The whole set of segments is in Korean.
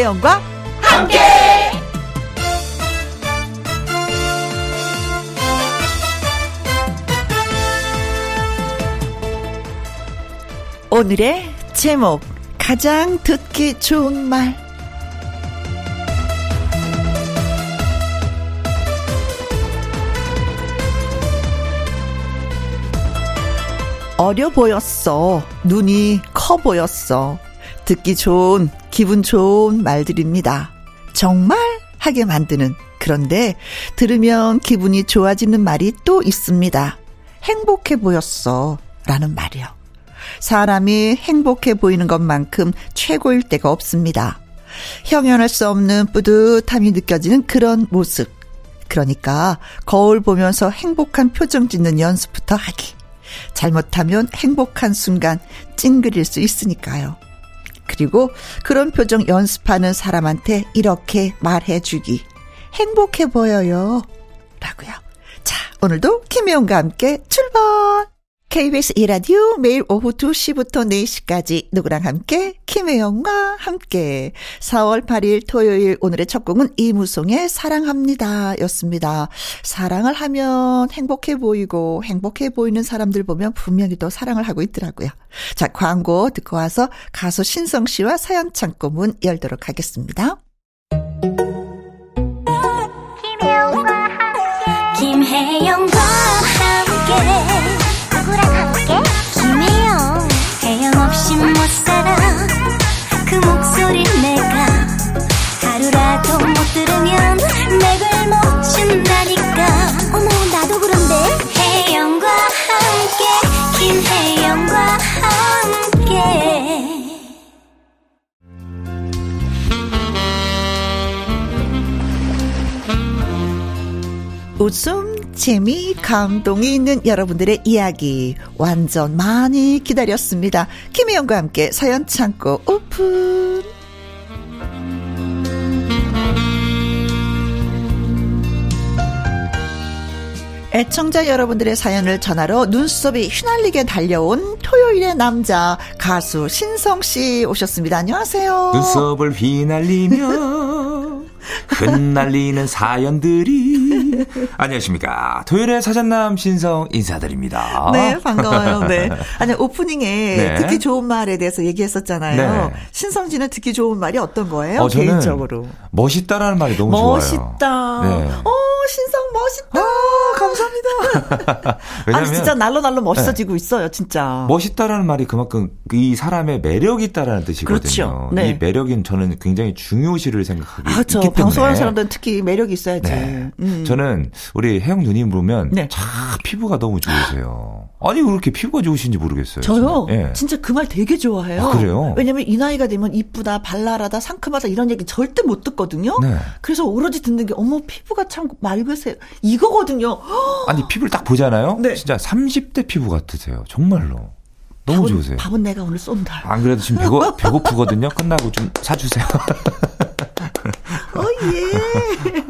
김혜영과 함께. 오늘의 제목 가장 듣기 좋은 말 어려 보였어. 눈이 커 보였어. 듣기 좋은, 기분 좋은 말들입니다. 정말 하게 만드는. 그런데 들으면 기분이 좋아지는 말이 또 있습니다. 행복해 보였어. 라는 말이요. 사람이 행복해 보이는 것만큼 최고일 때가 없습니다. 형연할 수 없는 뿌듯함이 느껴지는 그런 모습. 그러니까 거울 보면서 행복한 표정 짓는 연습부터 하기. 잘못하면 행복한 순간 찡그릴 수 있으니까요. 그리고 그런 표정 연습하는 사람한테 이렇게 말해주기. 행복해 보여요. 라고요. 자, 오늘도 김혜영과 함께 출발! KBS 이라디오 매일 오후 2시부터 4시까지 누구랑 함께 김혜영과 함께 4월 8일 토요일 오늘의 첫 곡은 이무송의 사랑합니다 였습니다. 사랑을 하면 행복해 보이고 행복해 보이는 사람들 보면 분명히 또 사랑을 하고 있더라고요. 자 광고 듣고 와서 가수 신성 씨와 사연 창고 문 열도록 하겠습니다. 김혜영과 함께 김혜영과 웃음 재미, 감동이 있는 여러분들의 이야기 완전 많이 기다렸습니다. 김혜영과 함께 사연 창고 오픈. 애청자 여러분들의 사연을 전하러 눈썹이 휘날리게 달려온 토요일의 남자 가수 신성 씨 오셨습니다. 안녕하세요. 눈썹을 휘날리며 흩날리는 사연들이 안녕하십니까 토요일의 사전남 신성 인사드립니다. 네 반가워요. 네 아니 오프닝에 네. 듣기 좋은 말에 대해서 얘기했었잖아요. 네. 신성 씨는 듣기 좋은 말이 어떤 거예요? 어, 개인적으로 멋있다라는 말이 너무 멋있다. 좋아요. 멋있다. 네. 어 신성 멋있다. 아, 감사합니다. 왜냐면 아니 진짜 날로 날로 멋있어지고 네. 있어요, 진짜. 멋있다라는 말이 그만큼 이 사람의 매력이 있다라는 뜻이거든요. 그렇죠. 네. 이 매력인 저는 굉장히 중요시를 생각하기 아, 그렇죠. 있기 방송하는 사람들은 특히 매력이 있어야지. 네. 음. 저는 우리 혜영 누님 보면 네. 참 피부가 너무 좋으세요. 아니 왜 그렇게 피부가 좋으신지 모르겠어요. 저요. 네. 진짜 그 말 되게 좋아해요. 아, 그래요? 왜냐면 이 나이가 되면 이쁘다, 발랄하다, 상큼하다 이런 얘기 절대 못 듣거든요. 네. 그래서 오로지 듣는 게 어머 피부가 참 맑으세요. 이거거든요. 아니 피부를 딱 보잖아요. 네. 진짜 30대 피부 같으세요. 정말로. 너무 밥은, 좋으세요. 밥은 내가 오늘 쏜다. 안 그래도 지금 배고, 배고프거든요. 끝나고 좀 사주세요. 어, 예.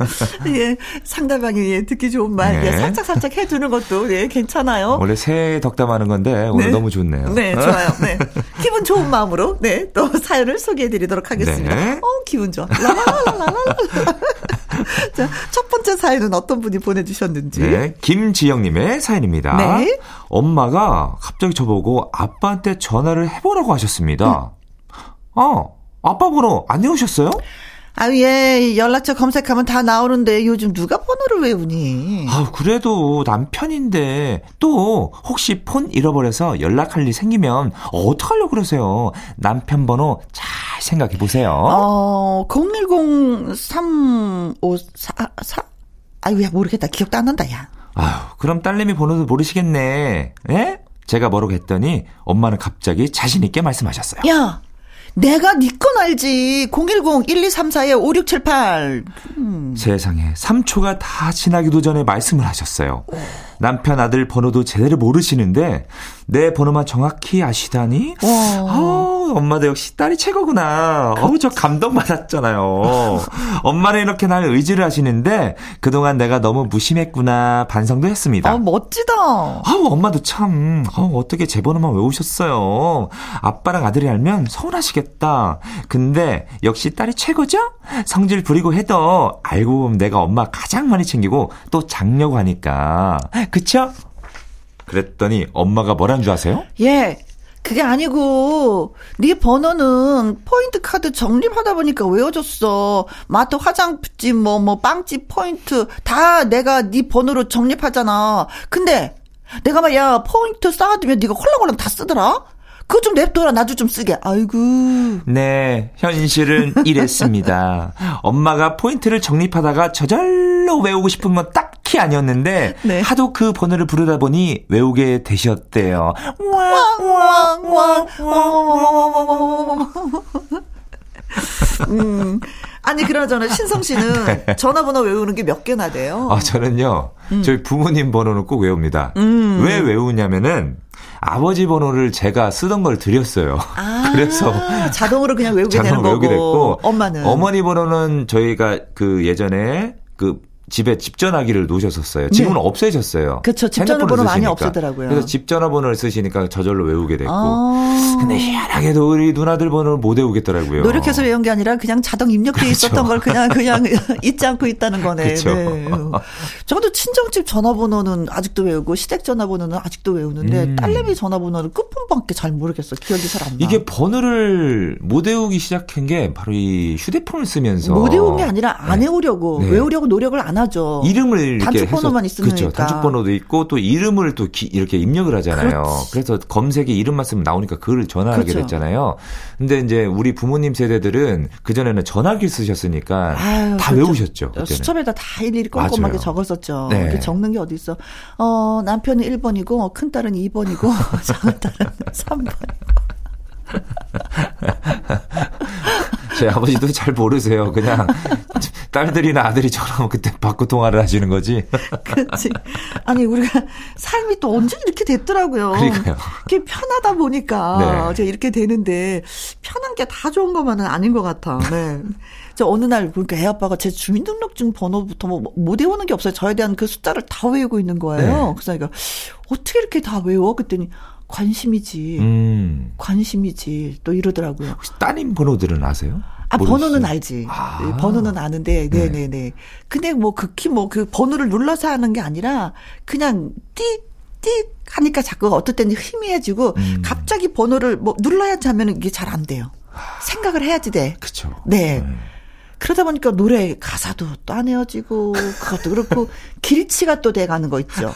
예. 상대방이 예, 듣기 좋은 말, 네. 예, 살짝 살짝 해주는 것도, 예, 괜찮아요. 원래 새 덕담하는 건데, 오늘 네. 너무 좋네요. 네, 좋아요. 네. 기분 좋은 마음으로, 네, 또 사연을 소개해드리도록 하겠습니다. 네. 어, 기분 좋아. 라라라라라. 자, 첫 번째 사연은 어떤 분이 보내주셨는지. 네, 김지영님의 사연입니다. 네. 엄마가 갑자기 저보고 아빠한테 전화를 해보라고 하셨습니다. 음. 어, 아빠 번호 안 외우셨어요? 아, 예, 연락처 검색하면 다 나오는데 요즘 누가 번호를 외우니? 아, 그래도 남편인데 또 혹시 폰 잃어버려서 연락할 일 생기면 어떡하려고 그러세요? 남편 번호 잘 생각해 보세요. 어, 010-354, 아유, 야, 모르겠다. 기억도 안 난다, 야. 아유, 그럼 딸내미 번호도 모르시겠네. 예? 제가 뭐라고 했더니 엄마는 갑자기 자신 있게 말씀하셨어요. 야! 내가 니건 네 알지. 010-1234-5678. 음. 세상에 3초가 다 지나기도 전에 말씀을 하셨어요. 남편 아들 번호도 제대로 모르시는데 내 번호만 정확히 아시다니? 어, 엄마도 역시 딸이 최고구나. 어우, 저 감동 받았잖아요. 엄마는 이렇게 날 의지를 하시는데 그동안 내가 너무 무심했구나 반성도 했습니다. 아, 멋지다. 아우, 엄마도 참, 아우, 어떻게 제 번호만 외우셨어요. 아빠랑 아들이 알면 서운하시겠다. 근데 역시 딸이 최고죠? 성질 부리고 해도 알고 보면 내가 엄마 가장 많이 챙기고 또 장려고 하니까. 그쵸? 그랬더니 엄마가 뭐란 줄 아세요? 예. 그게 아니고 네 번호는 포인트 카드 적립하다 보니까 외워졌어. 마트 화장집 뭐뭐 뭐 빵집 포인트 다 내가 네 번호로 적립하잖아. 근데 내가 말야 포인트 쌓아두면 네가 콜랑콜랑 다 쓰더라. 그거 좀 냅둬라. 나도 좀 쓰게. 아이고. 네, 현실은 이랬습니다. 엄마가 포인트를 적립하다가 저절로 외우고 싶은 건 딱 히 아니었는데 네. 하도 그 번호를 부르다 보니 외우게 되셨대요. 음. 아니 그러잖아 신성 씨는 네. 전화번호 외우는 게 몇 개나 돼요? 아 저는요 음. 저희 부모님 번호는 꼭 외웁니다. 음. 왜 외우냐면은 아버지 번호를 제가 쓰던 걸 드렸어요. 아, 그래서 자동으로 그냥 외우게 자동으로 되는 외우게 거고. 됐고 엄마는 어머니 번호는 저희가 그 예전에 그 집에 집 전화기를 놓으셨었어요. 지금은 네. 없애셨어요. 그렇죠. 집 전화번호 많이 없애더라고요. 그래서 집 전화번호를 쓰시니까 저절로 외우게 됐고. 아. 근데 희한하게도 우리 누나들 번호를 못 외우겠더라고요. 노력해서 외운 게 아니라 그냥 자동 입력돼 그렇죠. 있었던 걸 그냥 그냥 잊지 않고 있다는 거네. 그렇죠. 네. 저도 친정집 전화번호는 아직도 외우고 시댁 전화번호는 아직도 외우는데 음. 딸내미 전화번호를 끝번밖에 잘 모르겠어. 기억이 잘 안 나. 이게 번호를 못 외우기 시작한 게 바로 이 휴대폰을 쓰면서 못 외운 게 아니라 안 네. 외우려고 네. 외우려고 노력을 안 하죠. 이름을 이렇게 단축번호만 있으니까. 그렇죠. 단축번호도 있고 또 이름을 또 기, 이렇게 입력을 하잖아요. 그렇지. 그래서 검색에 이름만 쓰면 나오니까 그걸 전화하게 그렇죠. 됐잖아요. 근데 이제 우리 부모님 세대들은 그 전에는 전화기 쓰셨으니까 아유, 다 그렇죠. 외우셨죠. 그때는. 수첩에다 다 일일이 꼼꼼하게 맞아요. 적었었죠. 네. 적는 게 어디 있어? 어 남편은 1번이고 큰 딸은 2번이고 작은 딸은 3번이고. 제 아버지도 잘 모르세요. 그냥 딸들이나 아들이 저럼 그때 바꿔 통화를 하시는 거지. 그렇지. 아니 우리가 삶이 또 언제 이렇게 됐더라고요. 그러니까요. 이게 편하다 보니까 네. 제가 이렇게 되는데 편한 게 다 좋은 것만은 아닌 것 같아. 네. 저 어느 날 보니까 애 아빠가 제 주민등록증 번호부터 뭐 못 외우는 게 없어요. 저에 대한 그 숫자를 다 외우고 있는 거예요. 네. 그래서 내가 어떻게 이렇게 다 외워? 그랬더니 관심이지. 음. 관심이지. 또 이러더라고요. 혹시 따님 번호들은 아세요? 아, 모르겠어요. 번호는 알지. 아. 네, 번호는 아는데, 네네네. 네, 네. 근데 뭐 극히 뭐 그 번호를 눌러서 하는 게 아니라, 그냥 띠, 띠 하니까 자꾸 어떨 때는 희미해지고, 음. 갑자기 번호를 뭐 눌러야지 하면 이게 잘 안 돼요. 생각을 해야지 돼. 그쵸. 네. 네. 그러다 보니까 노래 가사도 또 안 헤어지고, 그것도 그렇고, 길치가 또 돼가는 거 있죠.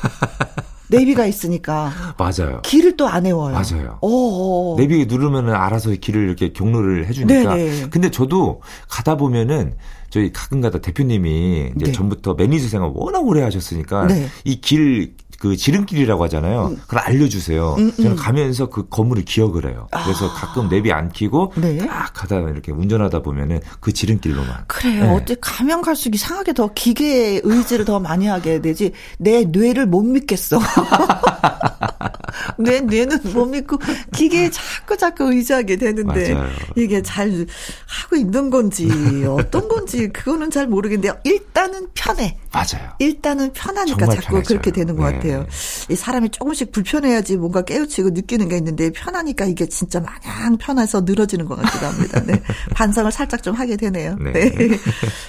내비가 있으니까. 맞아요. 길을 또 안 외워요. 맞아요. 오. 내비 누르면은 알아서 길을 이렇게 경로를 해주니까. 네네. 근데 저도 가다 보면은 저희 가끔가다 대표님이 이제 네. 전부터 매니저 생활 워낙 오래 하셨으니까 네. 이길 그 지름길이라고 하잖아요. 음. 그걸 알려주세요. 음, 음. 저는 가면서 그 건물을 기억을 해요. 그래서 아. 가끔 내비 안 키고 네. 딱 가다 이렇게 운전하다 보면은 그 지름길로만. 그래요. 네. 어째 가면 갈수록 이상하게 더 기계의 의지를 더 많이 하게 되지. 내 뇌를 못 믿겠어. 내 뇌는 못 믿고 기계에 자꾸 자꾸 의지하게 되는데 맞아요. 이게 잘 하고 있는 건지 어떤 건지 그거는 잘 모르겠는데 일단은 편해. 맞아요. 일단은 편하니까 자꾸 편해져요. 그렇게 되는 것 네. 같아요. 이 사람이 조금씩 불편해야지 뭔가 깨우치고 느끼는 게 있는데 편하니까 이게 진짜 마냥 편해서 늘어지는 것 같기도 합니다. 네. 반성을 살짝 좀 하게 되네요. 네. 네.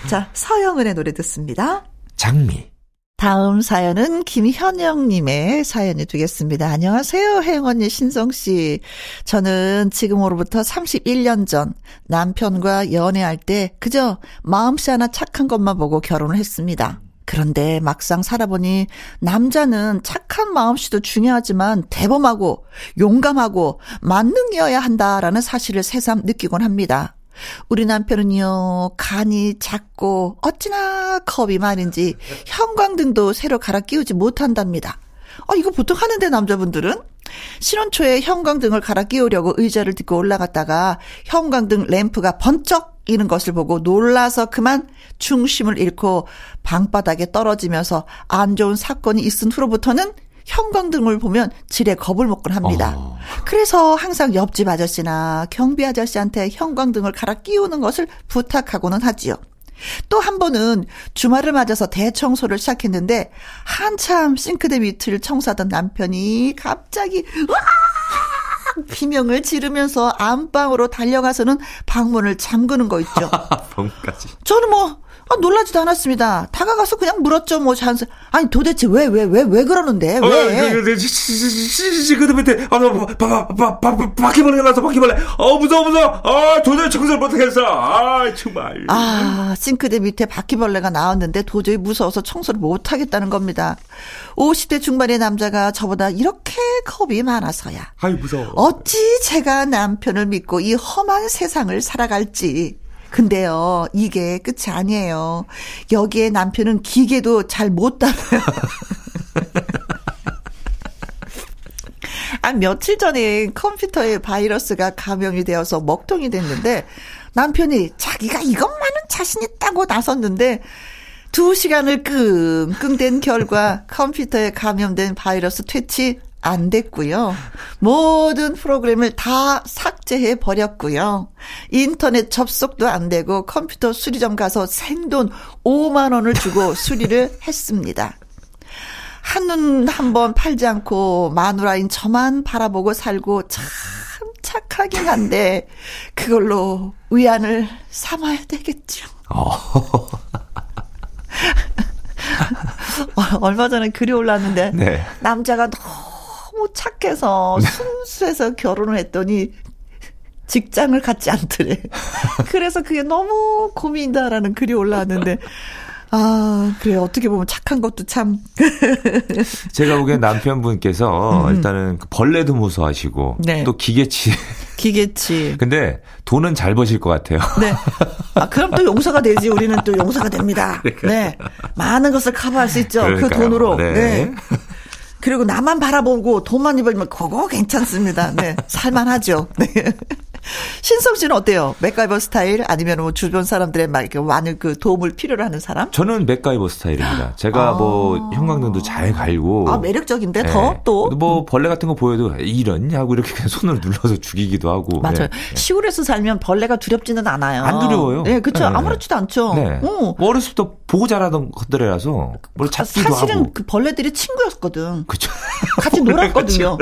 자, 서영은의 노래 듣습니다. 장미. 다음 사연은 김현영님의 사연이 되겠습니다. 안녕하세요, 혜영 언니, 신성 씨. 저는 지금으로부터 31년 전 남편과 연애할 때 그저 마음씨 하나 착한 것만 보고 결혼을 했습니다. 그런데 막상 살아보니 남자는 착한 마음씨도 중요하지만 대범하고 용감하고 만능이어야 한다라는 사실을 새삼 느끼곤 합니다. 우리 남편은요, 간이 작고 어찌나 겁이 많은지 형광등도 새로 갈아 끼우지 못한답니다. 아, 이거 보통 하는데 남자분들은? 신혼 초에 형광등을 갈아 끼우려고 의자를 딛고 올라갔다가 형광등 램프가 번쩍 이는 것을 보고 놀라서 그만 중심을 잃고 방바닥에 떨어지면서 안 좋은 사건이 있은 후로부터는 형광 등을 보면 지레 겁을 먹곤 합니다. 어. 그래서 항상 옆집 아저씨나 경비 아저씨한테 형광 등을 갈아 끼우는 것을 부탁하고는 하지요. 또 한 번은 주말을 맞아서 대청소를 시작했는데 한참 싱크대 밑을 청소하던 남편이 갑자기 와 비명을 지르면서 안방으로 달려가서는 방문을 잠그는 거 있죠. 방까지. 저는 뭐 아, 놀라지도 않았습니다. 다가가서 그냥 물었죠, 뭐, 잔스. 아니, 도대체 왜, 왜, 왜, 왜 그러는데? 왜? 어, 그, 그, 그 밑에, 아, 바, 바, 바, 바, 바퀴벌레가 나서 바퀴벌레. 어, 무서워, 무서워. 아, 도저히 청소를 못하겠어. 아, 정말. 아, 싱크대 밑에 바퀴벌레가 나왔는데 도저히 무서워서 청소를 못하겠다는 겁니다. 50대 중반의 남자가 저보다 이렇게 겁이 많아서야. 아이, 무서워. 어찌 제가 남편을 믿고 이 험한 세상을 살아갈지. 근데요, 이게 끝이 아니에요. 여기에 남편은 기계도 잘 못 따라요. 아, 며칠 전에 컴퓨터에 바이러스가 감염이 되어서 먹통이 됐는데 남편이 자기가 이것만은 자신 있다고 나섰는데 두 시간을 끙끙댄 결과 컴퓨터에 감염된 바이러스 퇴치 안 됐고요. 모든 프로그램을 다 삭제해 버렸고요. 인터넷 접속도 안 되고 컴퓨터 수리점 가서 생돈 5만 원을 주고 수리를 했습니다. 한눈 한 번 팔지 않고 마누라인 저만 바라보고 살고 참 착하긴 한데 그걸로 위안을 삼아야 되겠죠. 어. 얼마 전에 글이 올랐는데 네. 남자가 너무 너무 착해서 네. 순수해서 결혼을 했더니 직장을 갖지 않더래. 그래서 그게 너무 고민이다라는 글이 올라왔는데 아, 그래. 어떻게 보면 착한 것도 참. 제가 보기엔 남편분께서 음. 일단은 그 벌레도 무서워하시고 네. 또 기계치. 기계치. 근데 돈은 잘 버실 것 같아요. 네. 아, 그럼 또 용서가 되지. 우리는 또 용서가 됩니다. 그러니까. 네. 많은 것을 커버할 수 있죠. 그 그러니까요. 그 돈으로. 네. 네. 그리고 나만 바라보고 돈만 입으면 그거 괜찮습니다. 네. 살만하죠. 네. 신성 씨는 어때요? 맥가이버 스타일 아니면 뭐 주변 사람들의 막 많은 그 도움을 필요로 하는 사람? 저는 맥가이버 스타일입니다. 제가 아. 뭐 형광등도 잘 갈고 아 매력적인데 네. 더 또. 뭐 벌레 같은 거 보여도 이런 하고 이렇게 그냥 손으로 눌러서 죽이기도 하고. 맞아요. 네. 시골에서 살면 벌레가 두렵지는 않아요. 안 두려워요. 네, 그렇죠. 네. 아무렇지도 않죠. 네. 어. 뭐 어렸을 때 보고 자라던 것들이라서 뭘 잡기도 사실은 하고. 그 벌레들이 친구였거든. 그렇죠. 같이 놀았거든요.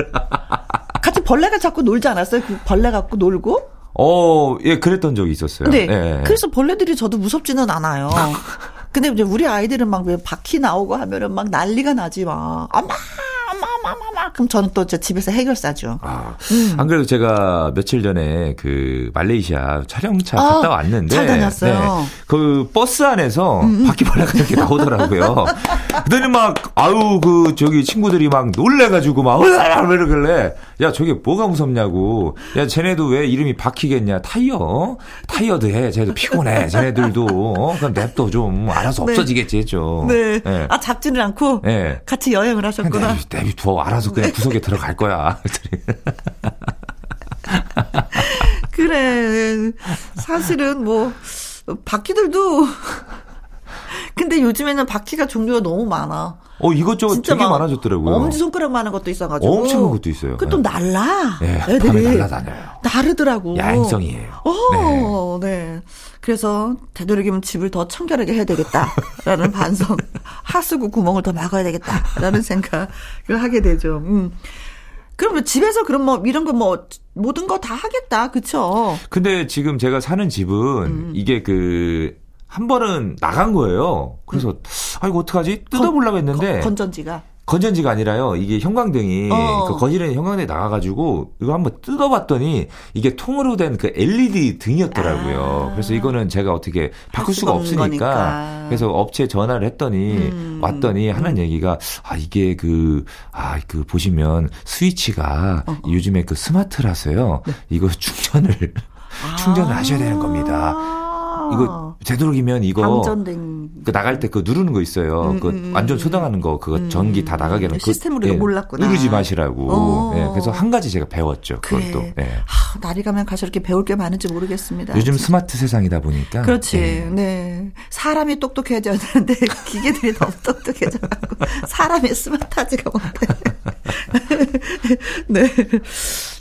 같이 벌레가 자꾸 놀지 않았어요? 그 벌레 갖고 놀고? 어, 예, 그랬던 적이 있었어요. 네. 예. 그래서 벌레들이 저도 무섭지는 않아요. 근데 이제 우리 아이들은 막 왜 바퀴 나오고 하면은 막 난리가 나지 막. 아마 마마마마 그럼 저는 또 집에서 해결사죠. 아, 음. 안 그래도 제가 며칠 전에 그 말레이시아 촬영차 아, 갔다 왔는데 잘 다녔어요. 네, 그 버스 안에서 음. 음. 바퀴벌레가 이렇게 나오더라고요. 그더니 막 아우 그 저기 친구들이 막 놀래가지고 막 으아 이러길래 야 저게 뭐가 무섭냐고 야 쟤네도 왜 이름이 바퀴겠냐 타이어 타이어도 해 쟤네도 피곤해 쟤네들도 어? 그럼 냅둬 좀 알아서 네. 없어지겠지 했죠. 네. 네. 아 작지는 않고 네. 같이 여행을 하셨구나. 내비 두어 알아서 그냥 구석에 들어갈 거야. 그래. 사실은 뭐 바퀴들도 근데 요즘에는 바퀴가 종류가 너무 많아. 어, 이것저것 되게 막 많아졌더라고요. 엄지손가락 많은 것도 있어가지고. 엄청 큰 것도 있어요. 그또 네. 날라. 네, 애들이. 날라다녀요. 나르더라고. 야행성이에요. 어, 네. 네. 그래서 되도록이면 집을 더 청결하게 해야 되겠다라는 반성. 하수구 구멍을 더 막아야 되겠다라는 생각을 하게 되죠. 음. 그럼 뭐 집에서 그럼 뭐 이런 거 뭐 모든 거 다 하겠다. 그쵸? 근데 지금 제가 사는 집은 음. 이게 그 한 번은 나간 거예요. 그래서 음. 아 이거 어떡하지? 뜯어보려고 했는데 건 전지가 건전지가 아니라요. 이게 형광등이 어. 그 거실에 형광등이 나가가지고 이거 한번 뜯어봤더니 이게 통으로 된 그 LED 등이었더라고요. 아. 그래서 이거는 제가 어떻게 바꿀 수가 없으니까 거니까. 그래서 업체에 전화를 했더니 음. 왔더니 하는 음. 얘기가 아 이게 그아그 아, 그 보시면 스위치가 어. 요즘에 그 스마트라서요. 네. 이거 충전을 아. 충전을 하셔야 되는 겁니다. 이거 되도록이면 이거 그 나갈 때 그 누르는 거 있어요. 음, 그 음, 완전 초당하는 거 그거 음, 전기 다 나가게 하는 그 시스템으로 예, 몰랐구나. 누르지 마시라고. 어. 예, 그래서 한 가지 제가 배웠죠. 그래. 또. 예. 아, 날이 가면 가서 이렇게 배울 게 많은지 모르겠습니다. 요즘 진짜. 스마트 세상이다 보니까. 그렇지. 네. 네. 사람이 똑똑해져야 되는데 기계들이 너무 똑똑해져 가고 사람이 스마트하지가 못해. 네.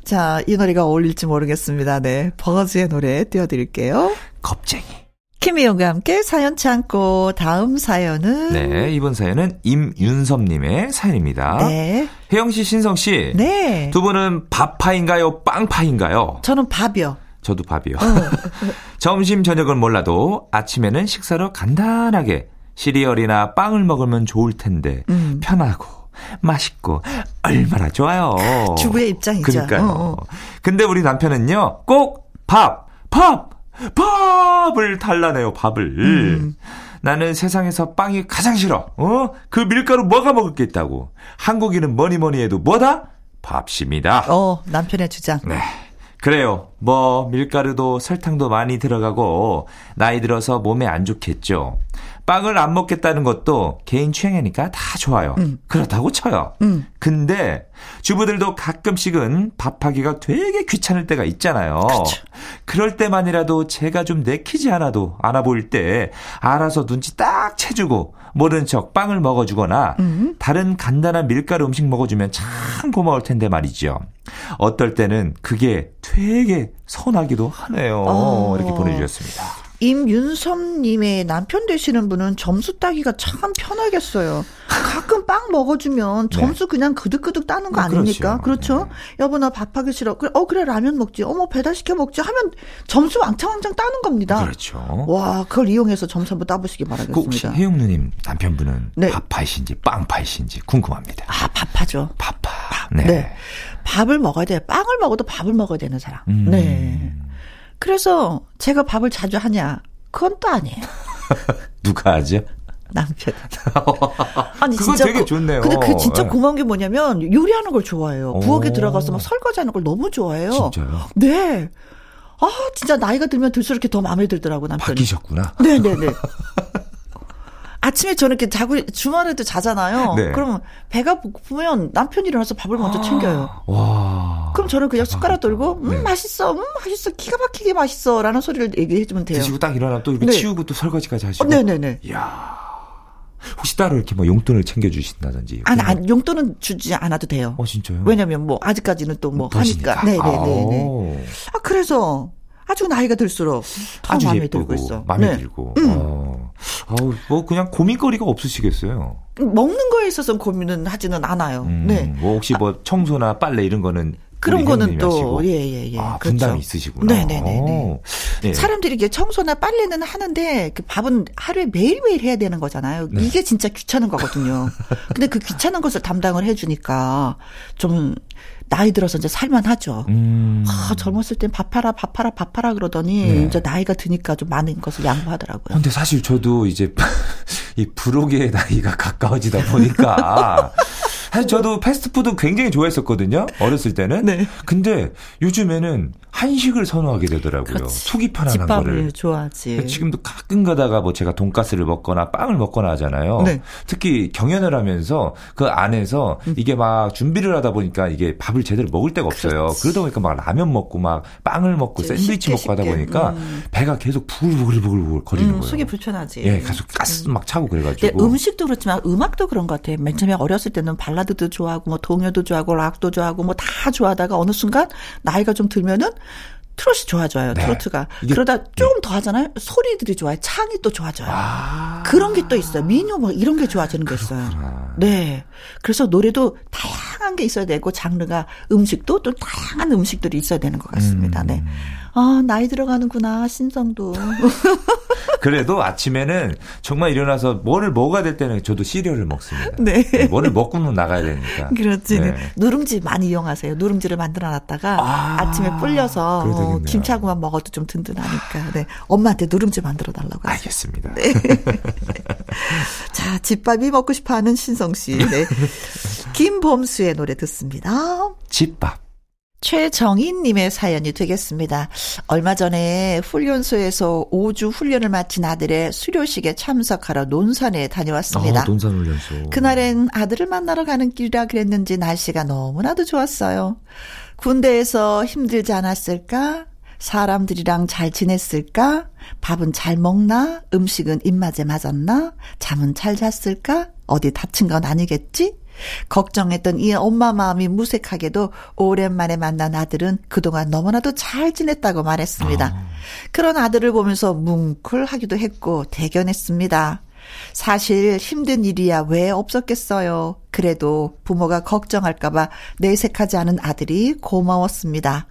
자, 이 노래가 어울릴지 모르겠습니다. 네. 버거즈의 노래 띄워 드릴게요. 겁쟁이. 김희영과 함께 사연 참고 다음 사연은 네 이번 사연은 임윤섭님의 사연입니다. 네. 혜영 씨, 신성 씨, 네. 두 분은 밥파인가요, 빵파인가요? 저는 밥이요. 저도 밥이요. 어. 점심 저녁은 몰라도 아침에는 식사로 간단하게 시리얼이나 빵을 먹으면 좋을 텐데 음. 편하고 맛있고 얼마나 좋아요. 주부의 입장이죠. 그러니까요. 어, 어. 근데 우리 남편은요 꼭 밥, 밥, 밥을 달라내요, 밥을. 음. 나는 세상에서 빵이 가장 싫어. 어? 그 밀가루 뭐가 먹을 게 있다고. 한국인은 뭐니 뭐니 해도 뭐다? 밥입니다. 어, 남편의 주장. 네. 그래요. 뭐 밀가루도 설탕도 많이 들어가고 나이 들어서 몸에 안 좋겠죠. 빵을 안 먹겠다는 것도 개인 취향이니까 다 좋아요. 음. 그렇다고 쳐요. 음. 근데 주부들도 가끔씩은 밥하기가 되게 귀찮을 때가 있잖아요. 그쵸. 그럴 때만이라도 제가 좀 내키지 않아도 안아 보일 때 알아서 눈치 딱 채주고 모른 척 빵을 먹어주거나 음. 다른 간단한 밀가루 음식 먹어주면 참 고마울 텐데 말이죠. 어떨 때는 그게 되게 선하기도 하네요. 어. 이렇게 보내주셨습니다. 임윤섭님의 남편 되시는 분은 점수 따기가 참 편하겠어요. 가끔 빵 먹어주면 네. 점수 네. 그냥 그득그득 따는 거 아, 아닙니까? 그렇죠. 그렇죠? 네. 여보 나 밥하기 싫어. 그래, 어 그래 라면 먹지. 어머 배달 시켜 먹지. 하면 점수 왕창왕창 따는 겁니다. 그렇죠. 와 그걸 이용해서 점수 한번 따보시기 바라겠습니다. 그 혹시 혜영 누님 남편분은 네. 밥파이신지 빵파이신지 궁금합니다. 아 밥파죠. 밥파. 네. 네. 밥을 먹어야 돼. 빵을 먹어도 밥을 먹어야 되는 사람. 음. 네. 그래서 제가 밥을 자주 하냐? 그건 또 아니에요. 누가 하죠? 남편. 아니 그건 진짜 되게 고, 좋네요. 근데 그 진짜 네. 고마운 게 뭐냐면 요리하는 걸 좋아해요. 부엌에 들어가서 막 설거지하는 걸 너무 좋아해요. 진짜요? 네. 아 진짜 나이가 들면 들수록 이렇게 더 마음에 들더라고 남편이. 바뀌셨구나. 네네네. 아침에 저는 이렇게 자고 주말에도 자잖아요. 네. 그러면 배가 고프면 남편이 일어나서 밥을 먼저 아, 챙겨요. 와. 그럼 저는 그냥 숟가락 들고 음 네. 맛있어, 음 맛있어, 기가 막히게 맛있어라는 소리를 얘기해주면 돼요. 드시고 딱 일어나 또 이렇게 네. 치우고 또 설거지까지 하시고. 어, 네네네. 이야. 혹시 따로 이렇게 뭐 용돈을 챙겨주신다든지. 아니, 아니, 용돈은 주지 않아도 돼요. 어, 진짜요? 왜냐면 뭐, 아직까지는 또 뭐, 하니까. 네네네. 아, 그래서, 아주 나이가 들수록 아주 마음에 예쁘고, 들고 있어. 마음에 네. 들고. 음. 어. 아우, 뭐 그냥 고민거리가 없으시겠어요. 먹는 거에 있어서 고민은 하지는 않아요. 음, 네. 뭐 혹시 뭐 청소나 빨래 이런 거는 그런 거는 또 예예예. 예, 예. 아, 그렇죠. 분담이 있으시구나. 네네네. 네. 사람들이 이게 청소나 빨래는 하는데 그 밥은 하루에 매일 매일 해야 되는 거잖아요. 네. 이게 진짜 귀찮은 거거든요. 근데 그 귀찮은 것을 담당을 해주니까 좀 나이 들어서 이제 살만하죠. 음. 아, 젊었을 땐 밥하라, 밥하라, 밥하라 그러더니 네. 이제 나이가 드니까 좀 많은 것을 양보하더라고요. 근데 사실 저도 이제 이 부록의 나이가 가까워지다 보니까 사실 저도 패스트푸드 굉장히 좋아했었거든요. 어렸을 때는. 네. 근데 요즘에는 한식을 선호하게 되더라고요. 그렇지. 속이 편안한 거를. 좋아하지. 지금도 가끔 가다가 뭐 제가 돈가스를 먹거나 빵을 먹거나 하잖아요. 네. 특히 경연을 하면서 그 안에서 음. 이게 막 준비를 하다 보니까 이게 밥을 제대로 먹을 데가 없어요. 그렇지. 그러다 보니까 막 라면 먹고 막 빵을 먹고 샌드위치 쉽게, 먹고 하다 보니까 음. 배가 계속 부글부글부글 거리는 음, 거예요. 속이 불편하지. 예, 계속 가스 막 차고 그래가지고. 음식도 그렇지만 음악도 그런 것 같아요. 맨 처음에 어렸을 때는 발라 발라드도 좋아하고 뭐 동요도 좋아하고 락도 좋아하고 뭐 다 좋아하다가 어느 순간 나이가 좀 들면은 트롯이 좋아져요. 네. 트로트가. 그러다 조금 네. 더 하잖아요. 소리들이 좋아요. 창이 또 좋아져요. 아~ 그런 게 또 있어요. 민요 뭐 이런 게 좋아지는 게 있어요. 네. 그래서 노래도 다양 한 게 있어야 되고 장르가 음식도 또 다양한 음식들이 있어야 되는 것 같습니다. 네. 음. 네. 아, 나이 들어가는구나, 신성도. 그래도 아침에는 정말 일어나서 뭐를 먹어야 될 때는 저도 시리얼을 먹습니다. 네. 네 뭐를 먹고는 나가야 되니까. 그렇지. 네. 누룽지 많이 이용하세요. 누룽지를 만들어 놨다가 아, 침에 불려서 어, 김치하고만 먹어도 좀 든든하니까. 네. 엄마한테 누룽지 만들어 달라고. 하세요. 알겠습니다. 네. 자, 집밥이 먹고 싶어 하는 신성 씨. 네. 김범수의 노래 듣습니다. 집밥. 최정인님의 사연이 되겠습니다. 얼마 전에 훈련소에서 5주 훈련을 마친 아들의 수료식에 참석하러 논산에 다녀왔습니다. 아, 논산 훈련소. 그날엔 아들을 만나러 가는 길이라 그랬는지 날씨가 너무나도 좋았어요. 군대에서 힘들지 않았을까? 사람들이랑 잘 지냈을까? 밥은 잘 먹나? 음식은 입맛에 맞았나? 잠은 잘 잤을까? 어디 다친 건 아니겠지? 걱정했던 이 엄마 마음이 무색하게도 오랜만에 만난 아들은 그동안 너무나도 잘 지냈다고 말했습니다. 아. 그런 아들을 보면서 뭉클하기도 했고 대견했습니다. 사실 힘든 일이야 왜 없었겠어요. 그래도 부모가 걱정할까봐 내색하지 않은 아들이 고마웠습니다.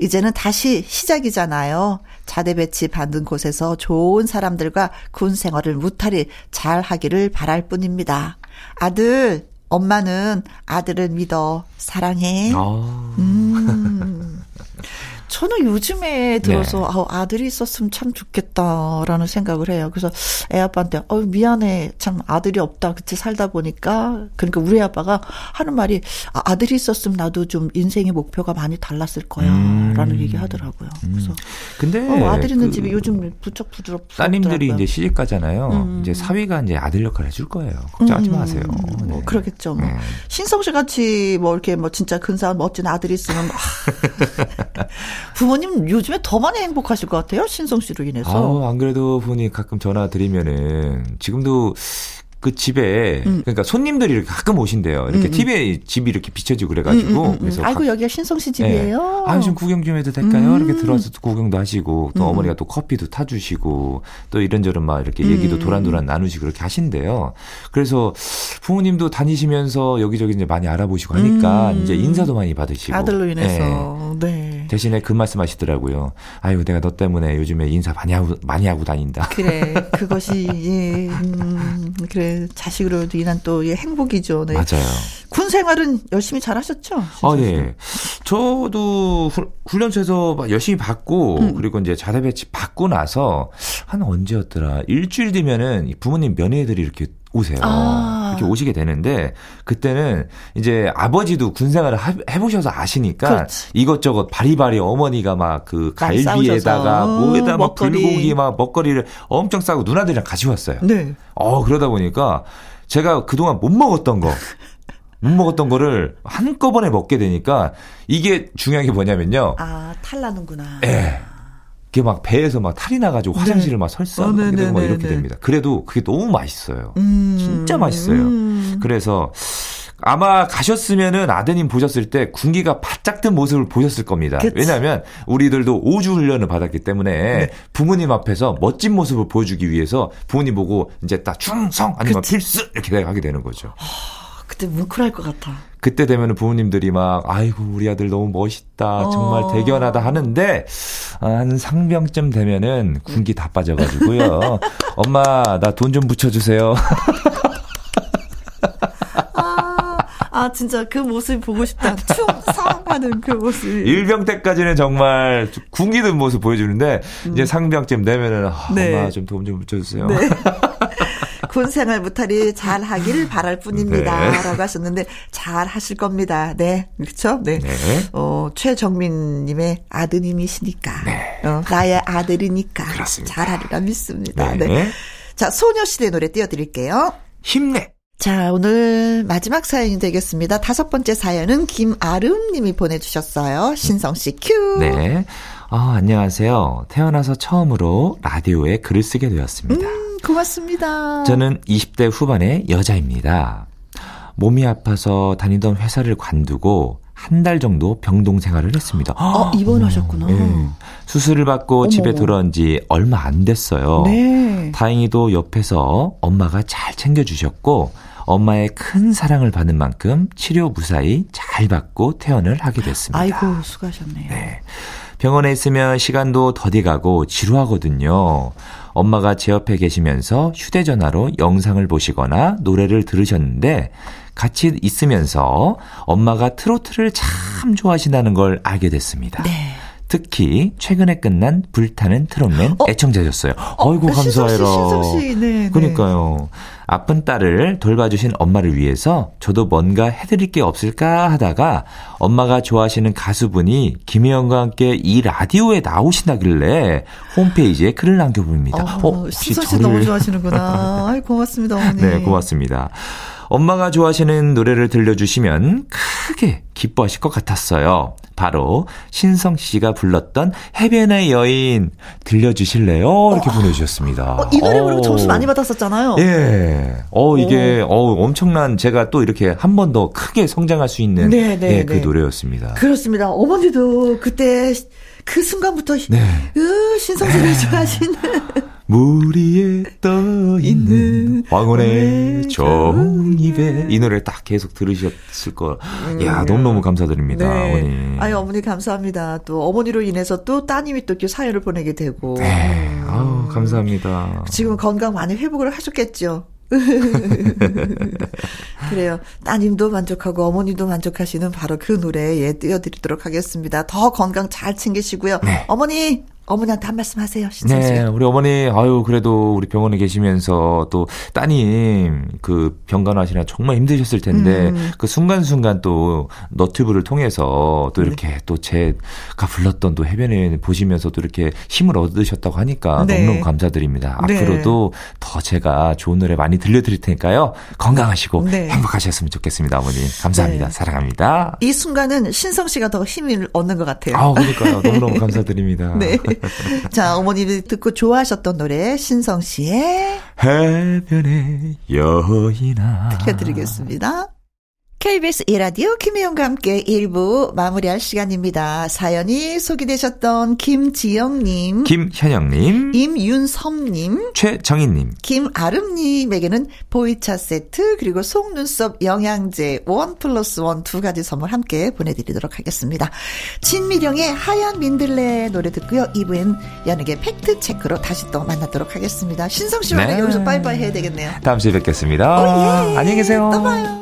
이제는 다시 시작이잖아요. 자대 배치 받는 곳에서 좋은 사람들과 군 생활을 무탈히 잘 하기를 바랄 뿐입니다. 아들, 엄마는 아들을 믿어 사랑해. 아. 음. 저는 요즘에 들어서 네. 아, 아들이 있었으면 참 좋겠다라는 생각을 해요. 그래서 애 아빠한테 어 미안해 참 아들이 없다 그치 살다 보니까 그러니까 우리 아빠가 하는 말이 아, 아들이 있었으면 나도 좀 인생의 목표가 많이 달랐을 거야라는 음. 얘기 하더라고요. 그래서 근데 어, 아들 있는 그 집이 요즘 부쩍 부드럽 따님들이 이제 시집 가잖아요. 음. 이제 사위가 이제 아들 역할 해줄 거예요. 걱정하지 음. 마세요. 네. 뭐 그러겠죠. 뭐. 네. 신성 씨 같이 뭐 이렇게 뭐 진짜 근사한 멋진 아들이 있으면 부모님 요즘에 더 많이 행복하실 것 같아요. 신성 씨로 인해서. 아, 안 그래도 부모님 가끔 전화 드리면은 지금도 그 집에 음. 그러니까 손님들이 이렇게 가끔 오신대요. 이렇게 음. TV에 음. 집이 이렇게 비춰지고 그래가지고 음, 음, 음. 그래서 아이고 여기가 신성 씨 집이에요. 네. 아, 좀 구경 좀 해도 될까요? 이렇게 들어와서 구경도 하시고 또 어머니가 또 커피도 타주시고 또 이런저런 막 이렇게 얘기도 도란도란 나누시고 그렇게 하신대요. 그래서 부모님도 다니시면서 여기저기 이제 많이 알아보시고 하니까 이제 인사도 많이 받으시고 아들로 인해서 네. 네. 대신에 그 말씀 하시더라고요. 아유 내가 너 때문에 요즘에 인사 많이 하고 많이 하고 다닌다. 그래 그것이 예 그래 자식으로 인한 또 행복이죠. 네. 맞아요. 군 생활은 열심히 잘 하셨죠? 아, 네. 저도 훈련소에서 열심히 받고, 음. 그리고 이제 자대 배치 받고 나서, 한 언제였더라. 일주일 뒤면은 부모님 면회들이 이렇게 오세요. 아. 이렇게 오시게 되는데 그때는 이제 아버지도 군 생활을 해보셔서 아시니까 그렇지. 이것저것 바리바리 어머니가 막 그 갈비에다가 뭐에다 막 불고기 막 먹거리를 엄청 싸고 누나들이랑 같이 왔어요. 네. 어 그러다 보니까 제가 그동안 못 먹었던 거. 못 먹었던 거를 한꺼번에 먹게 되니까 이게 중요한 게 뭐냐면요. 아, 탈나는구나. 예. 그게 막 배에서 막 탈이 나가지고 화장실을 네. 막 설사하게 어, 막 이렇게 됩니다. 그래도 그게 너무 맛있어요. 음. 진짜 맛있어요. 음. 그래서 아마 가셨으면은 아드님 보셨을 때 군기가 바짝 든 모습을 보셨을 겁니다. 그치. 왜냐하면 우리들도 5주 훈련을 받았기 때문에 네. 부모님 앞에서 멋진 모습을 보여주기 위해서 부모님 보고 이제 딱 충성 아니면. 필수 이렇게 하게 되는 거죠. 하, 그때 뭉클할 것 같아. 그때 되면은 부모님들이 막 아이고 우리 아들 너무 멋있다 정말 어. 대견하다 하는데 한 상병쯤 되면은 군기 다 빠져가지고요 엄마 나 돈 좀 붙여주세요 아, 아 진짜 그 모습 보고 싶다 충성하는 그 모습 일병 때까지는 정말 군기 든 모습 보여주는데 음. 이제 상병쯤 되면은 아, 네. 엄마 좀돈좀 붙여주세요 네. 군 생활 무탈이 잘 하길 바랄 뿐입니다. 네. 라고 하셨는데 잘 하실 겁니다. 네. 그렇죠? 네. 네. 어, 최정민 님의 아드님이시니까. 네. 어, 나의 아들이니까 그렇습니다. 잘 하리라 믿습니다. 네. 네. 자, 소녀시대 노래 띄워 드릴게요. 힘내. 자, 오늘 마지막 사연이 되겠습니다. 다섯 번째 사연은 김아름 님이 보내주셨어요. 신성 씨 큐. 네. 아, 안녕하세요. 태어나서 처음으로 라디오에 글을 쓰게 되었습니다. 음. 고맙습니다. 저는 20대 후반의 여자입니다. 몸이 아파서 다니던 회사를 관두고 한 달 정도 병동 생활을 했습니다. 아, 입원하셨구나. 네. 수술을 받고 어머. 집에 돌아온 지 얼마 안 됐어요. 네. 다행히도 옆에서 엄마가 잘 챙겨주셨고, 엄마의 큰 사랑을 받는 만큼 치료 무사히 잘 받고 퇴원을 하게 됐습니다. 아이고, 수고하셨네요. 네. 병원에 있으면 시간도 더디 가고 지루하거든요. 엄마가 제 옆에 계시면서 휴대전화로 영상을 보시거나 노래를 들으셨는데 같이 있으면서 엄마가 트로트를 참 좋아하신다는 걸 알게 됐습니다. 네. 특히 최근에 끝난 불타는 트롯맨 어? 애청자셨어요. 어, 어이구 감사해라. 네, 네, 그러니까요. 아픈 딸을 돌봐주신 엄마를 위해서 저도 뭔가 해드릴 게 없을까 하다가 엄마가 좋아하시는 가수분이 김혜영과 함께 이 라디오에 나오신다길래 홈페이지에 글을 남겨봅니다. 어, 어 혹시 저를 너무 좋아하시는구나. 아이, 고맙습니다, 어머니. 네, 고맙습니다. 엄마가 좋아하시는 노래를 들려주시면 크게 기뻐하실 것 같았어요. 바로 신성 씨가 불렀던 해변의 여인 들려주실래요? 이렇게 어, 보내주셨습니다. 어, 이 노래 부르고 점수 많이 받았었잖아요. 예. 어 이게 어 엄청난 제가 또 이렇게 한 번 더 크게 성장할 수 있는 네, 네, 예, 그 네. 노래였습니다. 그렇습니다. 어머니도 그때 그 순간부터 네. 으, 신성 씨를 좋아하시는. 물 위에 떠 있는 황혼의 종이배 이 노래 딱 계속 들으셨을 거. 야 음. 너무 너무 감사드립니다, 네. 어머니. 아유 어머니 감사합니다. 또 어머니로 인해서 또 따님이 또 이렇게 사연을 보내게 되고. 네, 음. 아우 감사합니다. 지금 건강 많이 회복을 하셨겠죠. 그래요. 따님도 만족하고 어머니도 만족하시는 바로 그 노래에 띄워드리도록 하겠습니다. 더 건강 잘 챙기시고요. 네. 어머니 어머니한테 한 말씀 하세요. 네, 우리 어머니, 아유, 그래도 우리 병원에 계시면서 또 따님 그 병간하시나 정말 힘드셨을 텐데 음. 그 순간순간 또 너튜브를 통해서 또 네. 이렇게 네. 또 제가 불렀던 또 해변에 보시면서 또 이렇게 힘을 얻으셨다고 하니까 네. 너무너무 감사드립니다. 네. 앞으로도 더 제가 좋은 노래 많이 들려드릴 테니까요. 건강하시고 네. 행복하셨으면 좋겠습니다, 어머니. 감사합니다. 네. 사랑합니다. 이 순간은 신성 씨가 더 힘을 얻는 것 같아요. 아, 그러니까요. 너무너무 감사드립니다. 네. 자, 어머님이 듣고 좋아하셨던 노래 신성 씨의 해변의 여인아 들려드리겠습니다. KBS 이라디오 김혜영과 함께 1부 마무리할 시간입니다. 사연이 소개되셨던 김지영님, 김현영님, 임윤섭님, 최정희님, 김아름님에게는 보이차 세트 그리고 속눈썹 영양제 one plus one 두 가지 선물 함께 보내드리도록 하겠습니다. 진미령의 하얀 민들레 노래 듣고요. 2부엔 연예계 fact check로 다시 또 만나도록 하겠습니다. 신성 씨와 네. 여기서 빠이빠이 해야 되겠네요. 다음 주에 뵙겠습니다. 오, 예. 안녕히 계세요. 또 봐요.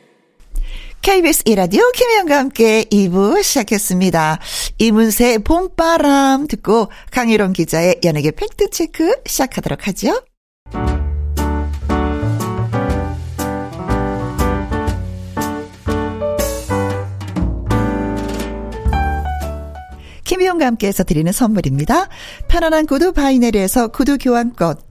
KBS 이라디오 김혜영과 함께 2부 시작했습니다. 이문세 봄바람 듣고 강희롱 기자의 연예계 팩트체크 시작하도록 하죠. 김희영과 함께해서 드리는 선물입니다. 편안한 구두 바이네리에서 구두 교환권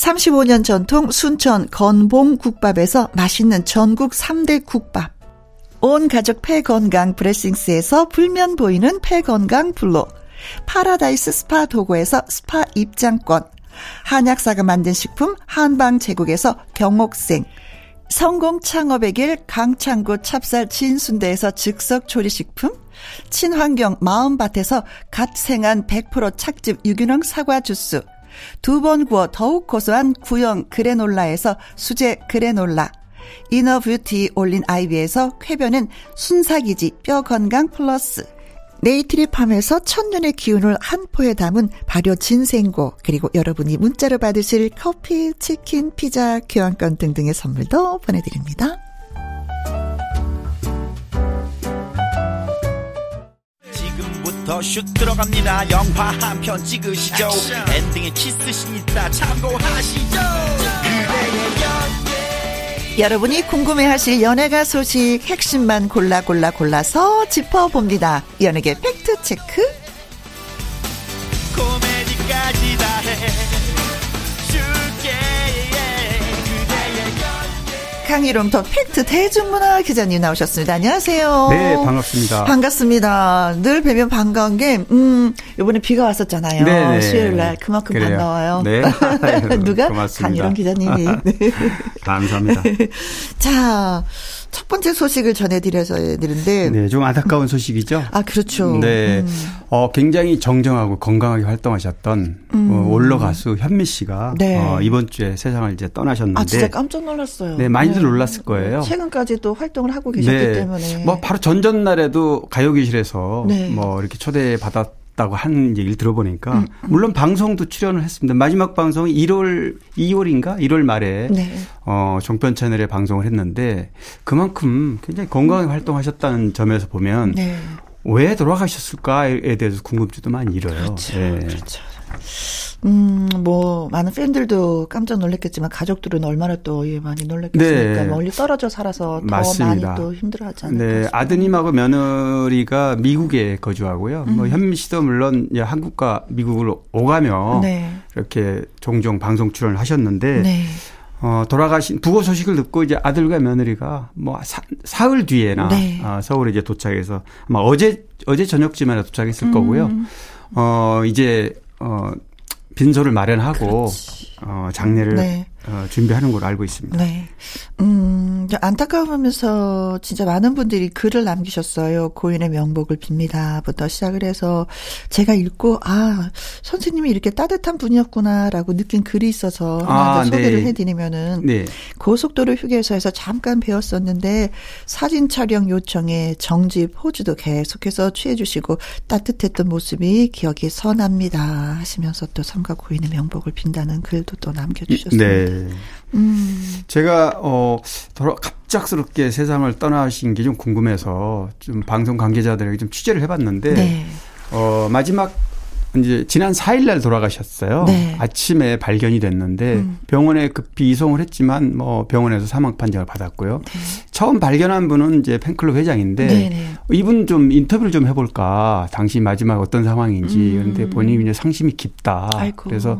35년 전통 순천 건봉 국밥에서 맛있는 전국 3대 국밥. 온 가족 폐건강 브레싱스에서 불면 보이는 폐건강 블로. 파라다이스 스파 도고에서 스파 입장권. 한약사가 만든 식품 한방 제국에서 경옥생. 성공 창업의 길 강창구 찹쌀 진순대에서 즉석 조리식품. 친환경 마음밭에서 갓 생산한 100% 착즙 유기농 사과 주스. 두 번 구워 더욱 고소한 구형 그래놀라에서 수제 그래놀라. 이너 뷰티 올린 아이비에서 쾌변은 순삭이지 뼈 건강 플러스. 네이트리팜에서 천년의 기운을 한 포에 담은 발효 진생고 그리고 여러분이 문자로 받으실 커피, 치킨, 피자, 교환권 등등의 선물도 보내드립니다. 더 슛 들어갑니다. 영화 한 편 찍으시죠. 엔딩에 키스신 있다. 참고하시죠. 여러분이 궁금해하실 연예가 소식 핵심만 골라 골라 골라서 짚어봅니다. 연예계 팩트 체크. 코미디까지 다 강일홍 더 팩트 대중문화 기자님 나오셨습니다. 안녕하세요. 네, 반갑습니다. 반갑습니다. 늘 뵈면 반가운 게, 음, 이번에 비가 왔었잖아요. 네네. 네. 수요일 날 그만큼 그래요. 반가워요. 네. 누가? 고맙습니다. 강희롱 기자님이. 네. 감사합니다. 자, 첫 번째 소식을 전해드려서 드는데. 네, 좀 안타까운 소식이죠. 아, 그렇죠. 네. 음. 어, 굉장히 정정하고 건강하게 활동하셨던 음. 어, 올러 가수 현미 씨가 네. 어, 이번 주에 세상을 이제 떠나셨는데. 아, 진짜 깜짝 놀랐어요. 네, 많이들 네. 놀랐을 거예요. 최근까지도 활동을 하고 계셨기 네. 때문에. 뭐 바로 전전 날에도 가요기실에서 네. 뭐 이렇게 초대 받았 있다고 하는 얘기를 들어보니까 음, 음. 물론 방송도 출연을 했습니다. 마지막 방송이 1월 2월인가 1월 말에 네. 어 종편 채널에 방송을 했는데 그만큼 굉장히 건강하게 음. 활동하셨다는 점에서 보면 네. 왜 돌아가셨을까에 대해서 궁금증도 많이 일어요. 그렇죠. 네. 그렇죠. 음, 뭐, 많은 팬들도 깜짝 놀랐겠지만, 가족들은 얼마나 또, 예, 많이 놀랐겠습니까? 네. 멀리 떨어져 살아서 더 맞습니다. 많이 또 힘들어 하지 않을까. 네, 아드님하고 며느리가 미국에 거주하고요. 뭐 음. 뭐, 현미 씨도 물론 한국과 미국을 오가며, 네. 이렇게 종종 방송 출연을 하셨는데, 네. 어, 돌아가신 부고 소식을 듣고 이제 아들과 며느리가 뭐 사, 사흘 뒤에나 네. 어, 서울에 이제 도착해서 아마 어제 어제 저녁쯤에 도착했을 음. 거고요. 어 이제 어 빈소를 마련하고 그렇지. 어, 장례를 네. 어, 준비하는 걸로 알고 있습니다. 네. 음, 안타까우면서 진짜 많은 분들이 글을 남기셨어요. 고인의 명복을 빕니다.부터 시작을 해서 제가 읽고 아 선생님이 이렇게 따뜻한 분이었구나라고 느낀 글이 있어서 하나 아, 소개를 네. 해드리면은 네. 고속도로 휴게소에서 잠깐 배웠었는데 사진 촬영 요청에 정집 호주도 계속해서 취해주시고 따뜻했던 모습이 기억이 선합니다 하시면서 또 삼가 고인의 명복을 빈다는 글도 또 남겨주셨습니다. 네. 음. 제가 어 돌아 갑작스럽게 세상을 떠나신 게 좀 궁금해서 좀 방송 관계자들에게 좀 취재를 해봤는데 네. 어 마지막 이제 지난 4일 날 돌아가셨어요. 네. 아침에 발견이 됐는데 음. 병원에 급히 이송을 했지만 뭐 병원에서 사망 판정을 받았고요. 네. 처음 발견한 분은 이제 팬클럽 회장인데 네, 네. 이분 좀 인터뷰를 좀 해볼까. 당시 마지막 어떤 상황인지 음. 그런데 본인이 이제 상심이 깊다. 아이고. 그래서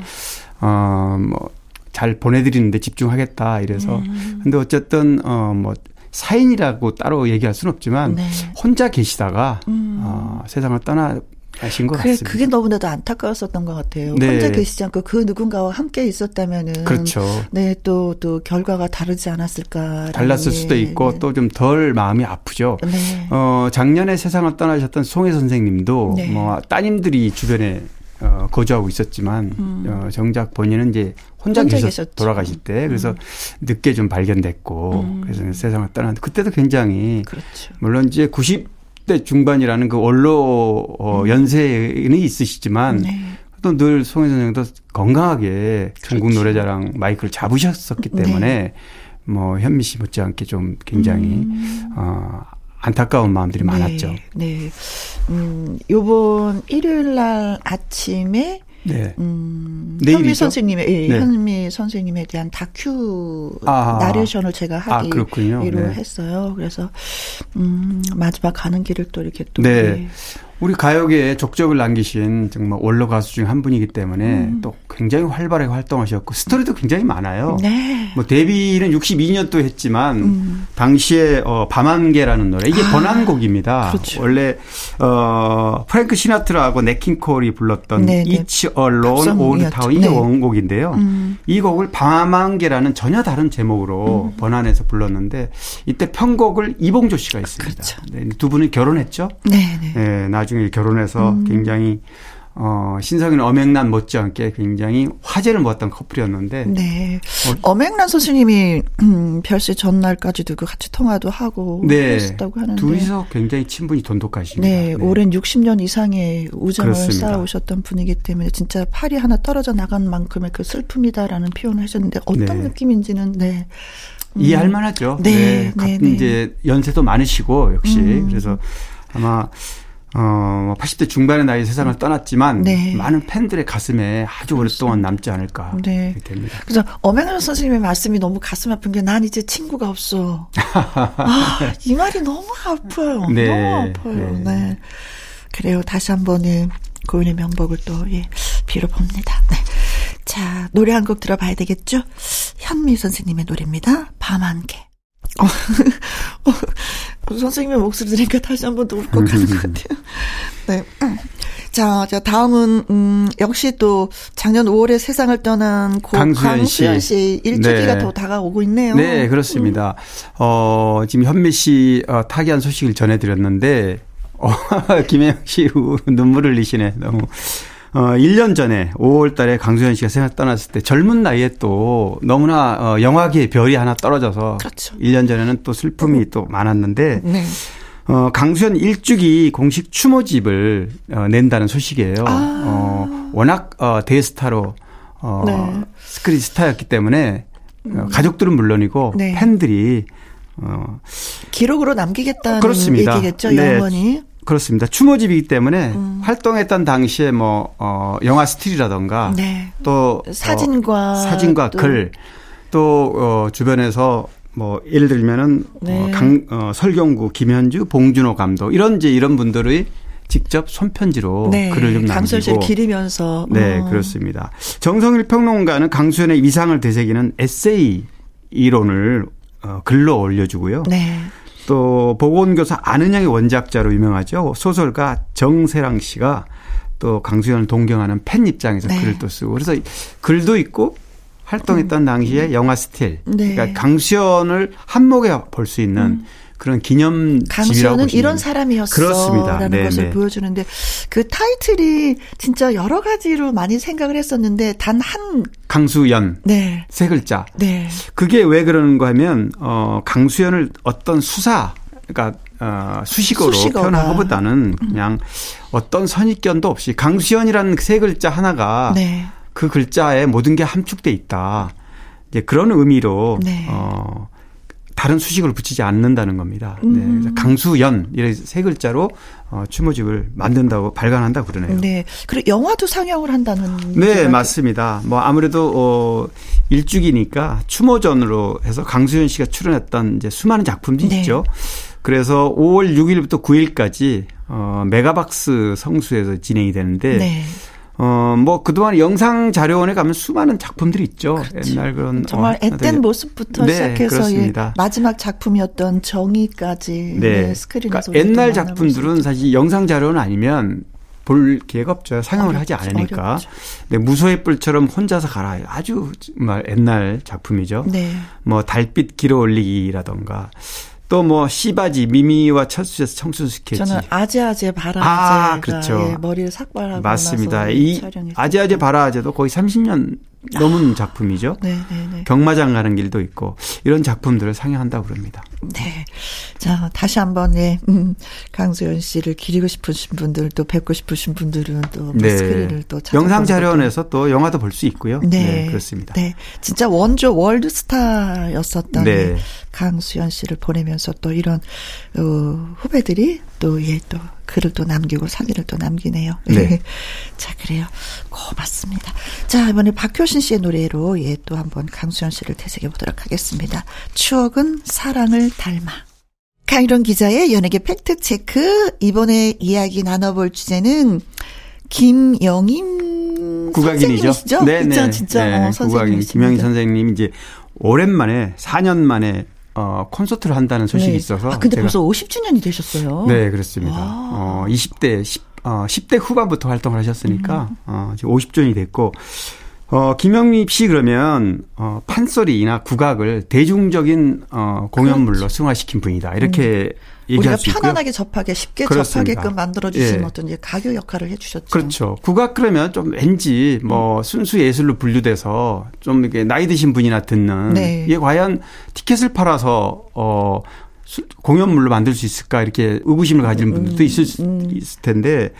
어뭐 잘 보내드리는데 집중하겠다 이래서 음. 근데 어쨌든 어뭐 사인이라고 따로 얘기할 수는 없지만 네. 혼자 계시다가 음. 어, 세상을 떠나 가신 것 그래, 같습니다. 그게 너무나도 안타까웠었던 것 같아요. 네. 혼자 계시지 않고 그 누군가와 함께 있었다면은 그렇죠. 네, 또 또 결과가 다르지 않았을까. 달랐을 수도 있고 네. 또좀 덜 마음이 아프죠. 네. 어, 작년에 세상을 떠나셨던 송혜 선생님도 네. 뭐 따님들이 주변에 어, 거주하고 있었지만 음. 어, 정작 본인은 이제 혼자, 혼자 계셨 돌아가실 때 그래서 음. 늦게 좀 발견됐고 음. 그래서 세상을 떠났는데 그때도 굉장히 그렇죠. 물론 이제 90대 중반이라는 그 원로 어, 음. 연세는 있으시지만 네. 또늘 송혜 선생도 건강하게 그렇죠. 노래자랑 마이크를 잡으셨었기 때문에 네. 뭐 현미 씨 못지않게 좀 굉장히 음. 어 안타까운 마음들이 네, 많았죠. 네. 음, 요번 일요일 날 아침에 네. 음, 현미 선생님의, 예, 네. 현미 선생님에 대한 다큐 아, 나레이션을 제가 아, 하기로 아, 네. 했어요. 그래서, 음, 마지막 가는 길을 또 이렇게 또. 네. 예. 우리 가요계에 족적을 남기신 정말 원로 가수 중 한 분이기 때문에 음. 또 굉장히 활발하게 활동하셨고 스토리도 굉장히 많아요. 네. 뭐 데뷔는 62년도 했지만 음. 당시에 어 밤안개라는 노래 이게 아, 번안곡입니다. 그렇죠. 원래 어 프랭크 시나트라하고 네킹콜이 불렀던 네네. Each Alone All the Time 이게 네. 원곡인데요. 음. 이 곡을 밤안개라는 전혀 다른 제목으로 음. 번안해서 불렀는데 이때 편곡을 이봉조 씨가 했습니다. 그렇죠. 네, 두 분이 결혼했죠. 네. 네. 나중에 결혼해서 음. 굉장히 어, 신성인 엄앵란 못지않게 굉장히 화제를 모았던 커플이었는데. 네. 어, 엄앵란 선생님이, 음, 별세 전날까지도 그 같이 통화도 하고. 네. 했었다고 하는데. 둘이서 굉장히 친분이 돈독하십니다. 네. 네. 오랜 60년 이상의 우정을 그렇습니다. 쌓아오셨던 분이기 때문에 진짜 팔이 하나 떨어져 나간 만큼의 그 슬픔이다라는 표현을 하셨는데 어떤 네. 느낌인지는, 네. 음. 이해할 만하죠. 네. 네. 네, 네. 이제 연세도 많으시고 역시. 음. 그래서 아마 어, 80대 중반의 나이 세상을 떠났지만 네. 많은 팬들의 가슴에 아주 오랫동안 남지 않을까 네. 됩니다. 그래서 엄행현 선생님의 말씀이 너무 가슴 아픈 게 난 이제 친구가 없어. 아, 이 말이 너무 아파요. 네. 너무 아파요. 네. 네. 그래요. 다시 한번 예, 고인의 명복을 또 예, 빌어봅니다. 네. 자, 노래 한 곡 들어봐야 되겠죠? 현미 선생님의 노래입니다. 밤 한 개. 어, 어, 선생님의 목소리 들으니까 다시 한 번 더 울컥 하는 것 같아요. 네. 자, 자, 다음은, 음, 역시 또 작년 5월에 세상을 떠난 고 강수현 씨. 씨 일주기가 네. 더 다가오고 있네요. 네, 그렇습니다. 음. 어, 지금 현미 씨 어, 타기한 소식을 전해드렸는데, 어, 김혜영 씨 눈물을 흘리시네. 너무 어, 1년 전에 5월 달에 강수현 씨가 생활 떠났을 때 젊은 나이에 또 너무나 어, 영화계의 별이 하나 떨어져서 그렇죠. 1년 전에는 또 슬픔이 또 많았는데 네. 어, 강수현 일주기 공식 추모집을 어, 낸다는 소식이에요. 아. 어, 워낙 어, 대스타로 어, 네. 스크린 스타였기 때문에 어, 음. 가족들은 물론이고 네. 팬들이 어, 기록으로 남기겠다는 그렇습니다. 얘기겠죠, 네. 영원히. 그렇습니다. 추모집이기 때문에 음. 활동했던 당시에 뭐, 어, 영화 스틸이라던가 네. 또 사진과 어, 사진과 또. 글, 또, 어, 주변에서 뭐 예를 들면은 어, 네. 어, 강, 어, 설경구, 김현주, 봉준호 감독 이런 이제 이런 분들의 직접 손편지로 네. 글을 좀 남기고 강수연 기리면서 네 어. 그렇습니다. 정성일 평론가는 강수연의 위상을 되새기는 에세이 이론을 어, 글로 올려주고요. 네. 또 보건교사 안은영의 원작자로 유명하죠. 소설가 정세랑 씨가 또 강수연을 동경하는 팬 입장에서 네. 글을 또 쓰고 그래서 글도 있고 활동했던 음. 당시에 영화 스틸 네. 그러니까 강수연을 한목에 볼 수 있는 음. 그런 기념 강수현은 이런 사람이었어. 그렇습니다. 라는 것을 보여주는데 그 타이틀이 진짜 여러 가지로 많이 생각을 했었는데 단 한 강수연 네. 세 글자. 네. 그게 왜 그러는가 하면 어 강수연을 어떤 수사 그러니까 어, 수식어로 수식어가. 표현하고보다는 음. 그냥 어떤 선입견도 없이 강수연이라는 세 글자 하나가 네. 그 글자에 모든 게 함축돼 있다. 이제 그런 의미로 네. 어 다른 수식을 붙이지 않는다는 겁니다. 네. 음. 강수연 이런 세 글자로 어, 추모집을 만든다고 발간한다 그러네요. 네. 그리고 영화도 상영을 한다는. 네, 맞습니다. 뭐 아무래도 어 일주기니까 추모전으로 해서 강수연 씨가 출연했던 이제 수많은 작품들이 네. 있죠. 그래서 5월 6일부터 9일까지 어 메가박스 성수에서 진행이 되는데 네. 어, 뭐, 그동안 영상 자료원에 가면 수많은 작품들이 있죠. 그렇죠. 옛날 그런. 정말 어, 앳된 네. 모습부터 네, 시작해서 예, 마지막 작품이었던 정의까지. 네. 네 스크린에서. 그러니까 옛날 작품들은 사실 영상 자료는 아니면 볼 기회가 없죠. 상영을 어렵죠. 하지 않으니까. 네, 무소의 뿔처럼 혼자서 가라. 아주 정말 옛날 작품이죠. 네. 뭐, 달빛 길어 올리기라던가. 또뭐 씨바지 미미와 철수에서 청순 스케치. 저는 아재아재 바라아재 아, 그렇죠. 예, 머리를 삭발하고 맞습니다. 이 아재아재 바라아재도 거의 30년 넘은 아, 작품이죠. 네, 네, 네. 경마장 가는 길도 있고 이런 작품들을 상영한다고 그럽니다. 네. 자, 다시 한번 네. 음, 강수연 씨를 기리고 싶으신 분들 또 뵙고 싶으신 분들은 또 네. 스크린을 또 영상 자료원에서 또 영화도 볼 수 있고요. 네. 네. 그렇습니다. 네. 진짜 원조 월드스타였었던 네. 강수연 씨를 보내면서 또 이런 어, 후배들이 또 예, 또 글을 또 남기고 사진을 또 남기네요. 네. 자, 그래요. 고맙습니다. 자, 이번에 박효신 씨의 노래로 예, 또 한번 강수현 씨를 되새겨 보도록 하겠습니다. 추억은 사랑을 닮아. 강일원 기자의 연예계 팩트체크. 이번에 이야기 나눠볼 주제는 김영임 국악인이죠. 선생님이시죠? 네, 네. 진짜 네, 어, 국악인 김영임 선생님 이제 오랜만에 4년 만에 어, 콘서트를 한다는 소식이 네. 있어서. 아, 근데 벌써 50주년이 되셨어요. 네, 그렇습니다. 와. 어, 20대, 10, 어, 10대 후반부터 활동을 하셨으니까, 음. 어, 지금 50주년이 됐고, 어, 김영립 씨 그러면, 어, 판소리나 국악을 대중적인, 어, 공연물로 그렇죠. 승화시킨 분이다. 이렇게 음. 우리가 편안하게 접하게 쉽게 그렇습니다. 접하게끔 만들어 주신 예. 어떤 이제 가교 역할을 해 주셨죠. 그렇죠. 국악 그러면 좀 왠지 뭐 음. 순수 예술로 분류돼서 좀 이렇게 나이 드신 분이나 듣는 네. 이게 과연 티켓을 팔아서 어 공연물로 만들 수 있을까 이렇게 의구심을 가지는 분들도 음. 있을, 음. 있을 텐데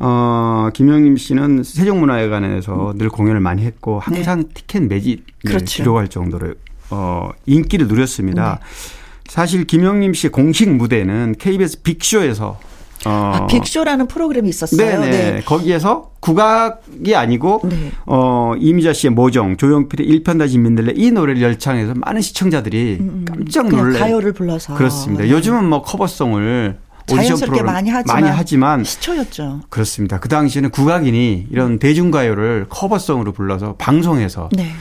어, 김영림 씨는 세종문화회관에서 늘 공연을 많이 했고 항상 네. 티켓 매집을 그렇죠. 기록할 정도로 어, 인기를 누렸습니다. 네. 사실 김영림 씨 공식 무대는 KBS 빅쇼에서 어. 아, 빅쇼라는 프로그램이 있었어요. 네네. 네. 거기에서 국악이 아니고 네. 어 이미자 씨의 모정, 조용필의 일편다시 민들레 이 노래를 열창해서 많은 시청자들이 음, 음. 깜짝 놀래 가요를 불러서 그렇습니다. 네. 요즘은 뭐 커버송을 자연스럽게 많이 하지만, 많이 하지만 시초였죠. 그렇습니다. 그 당시에는 국악인이 이런 대중가요를 커버송으로 불러서 방송해서 네.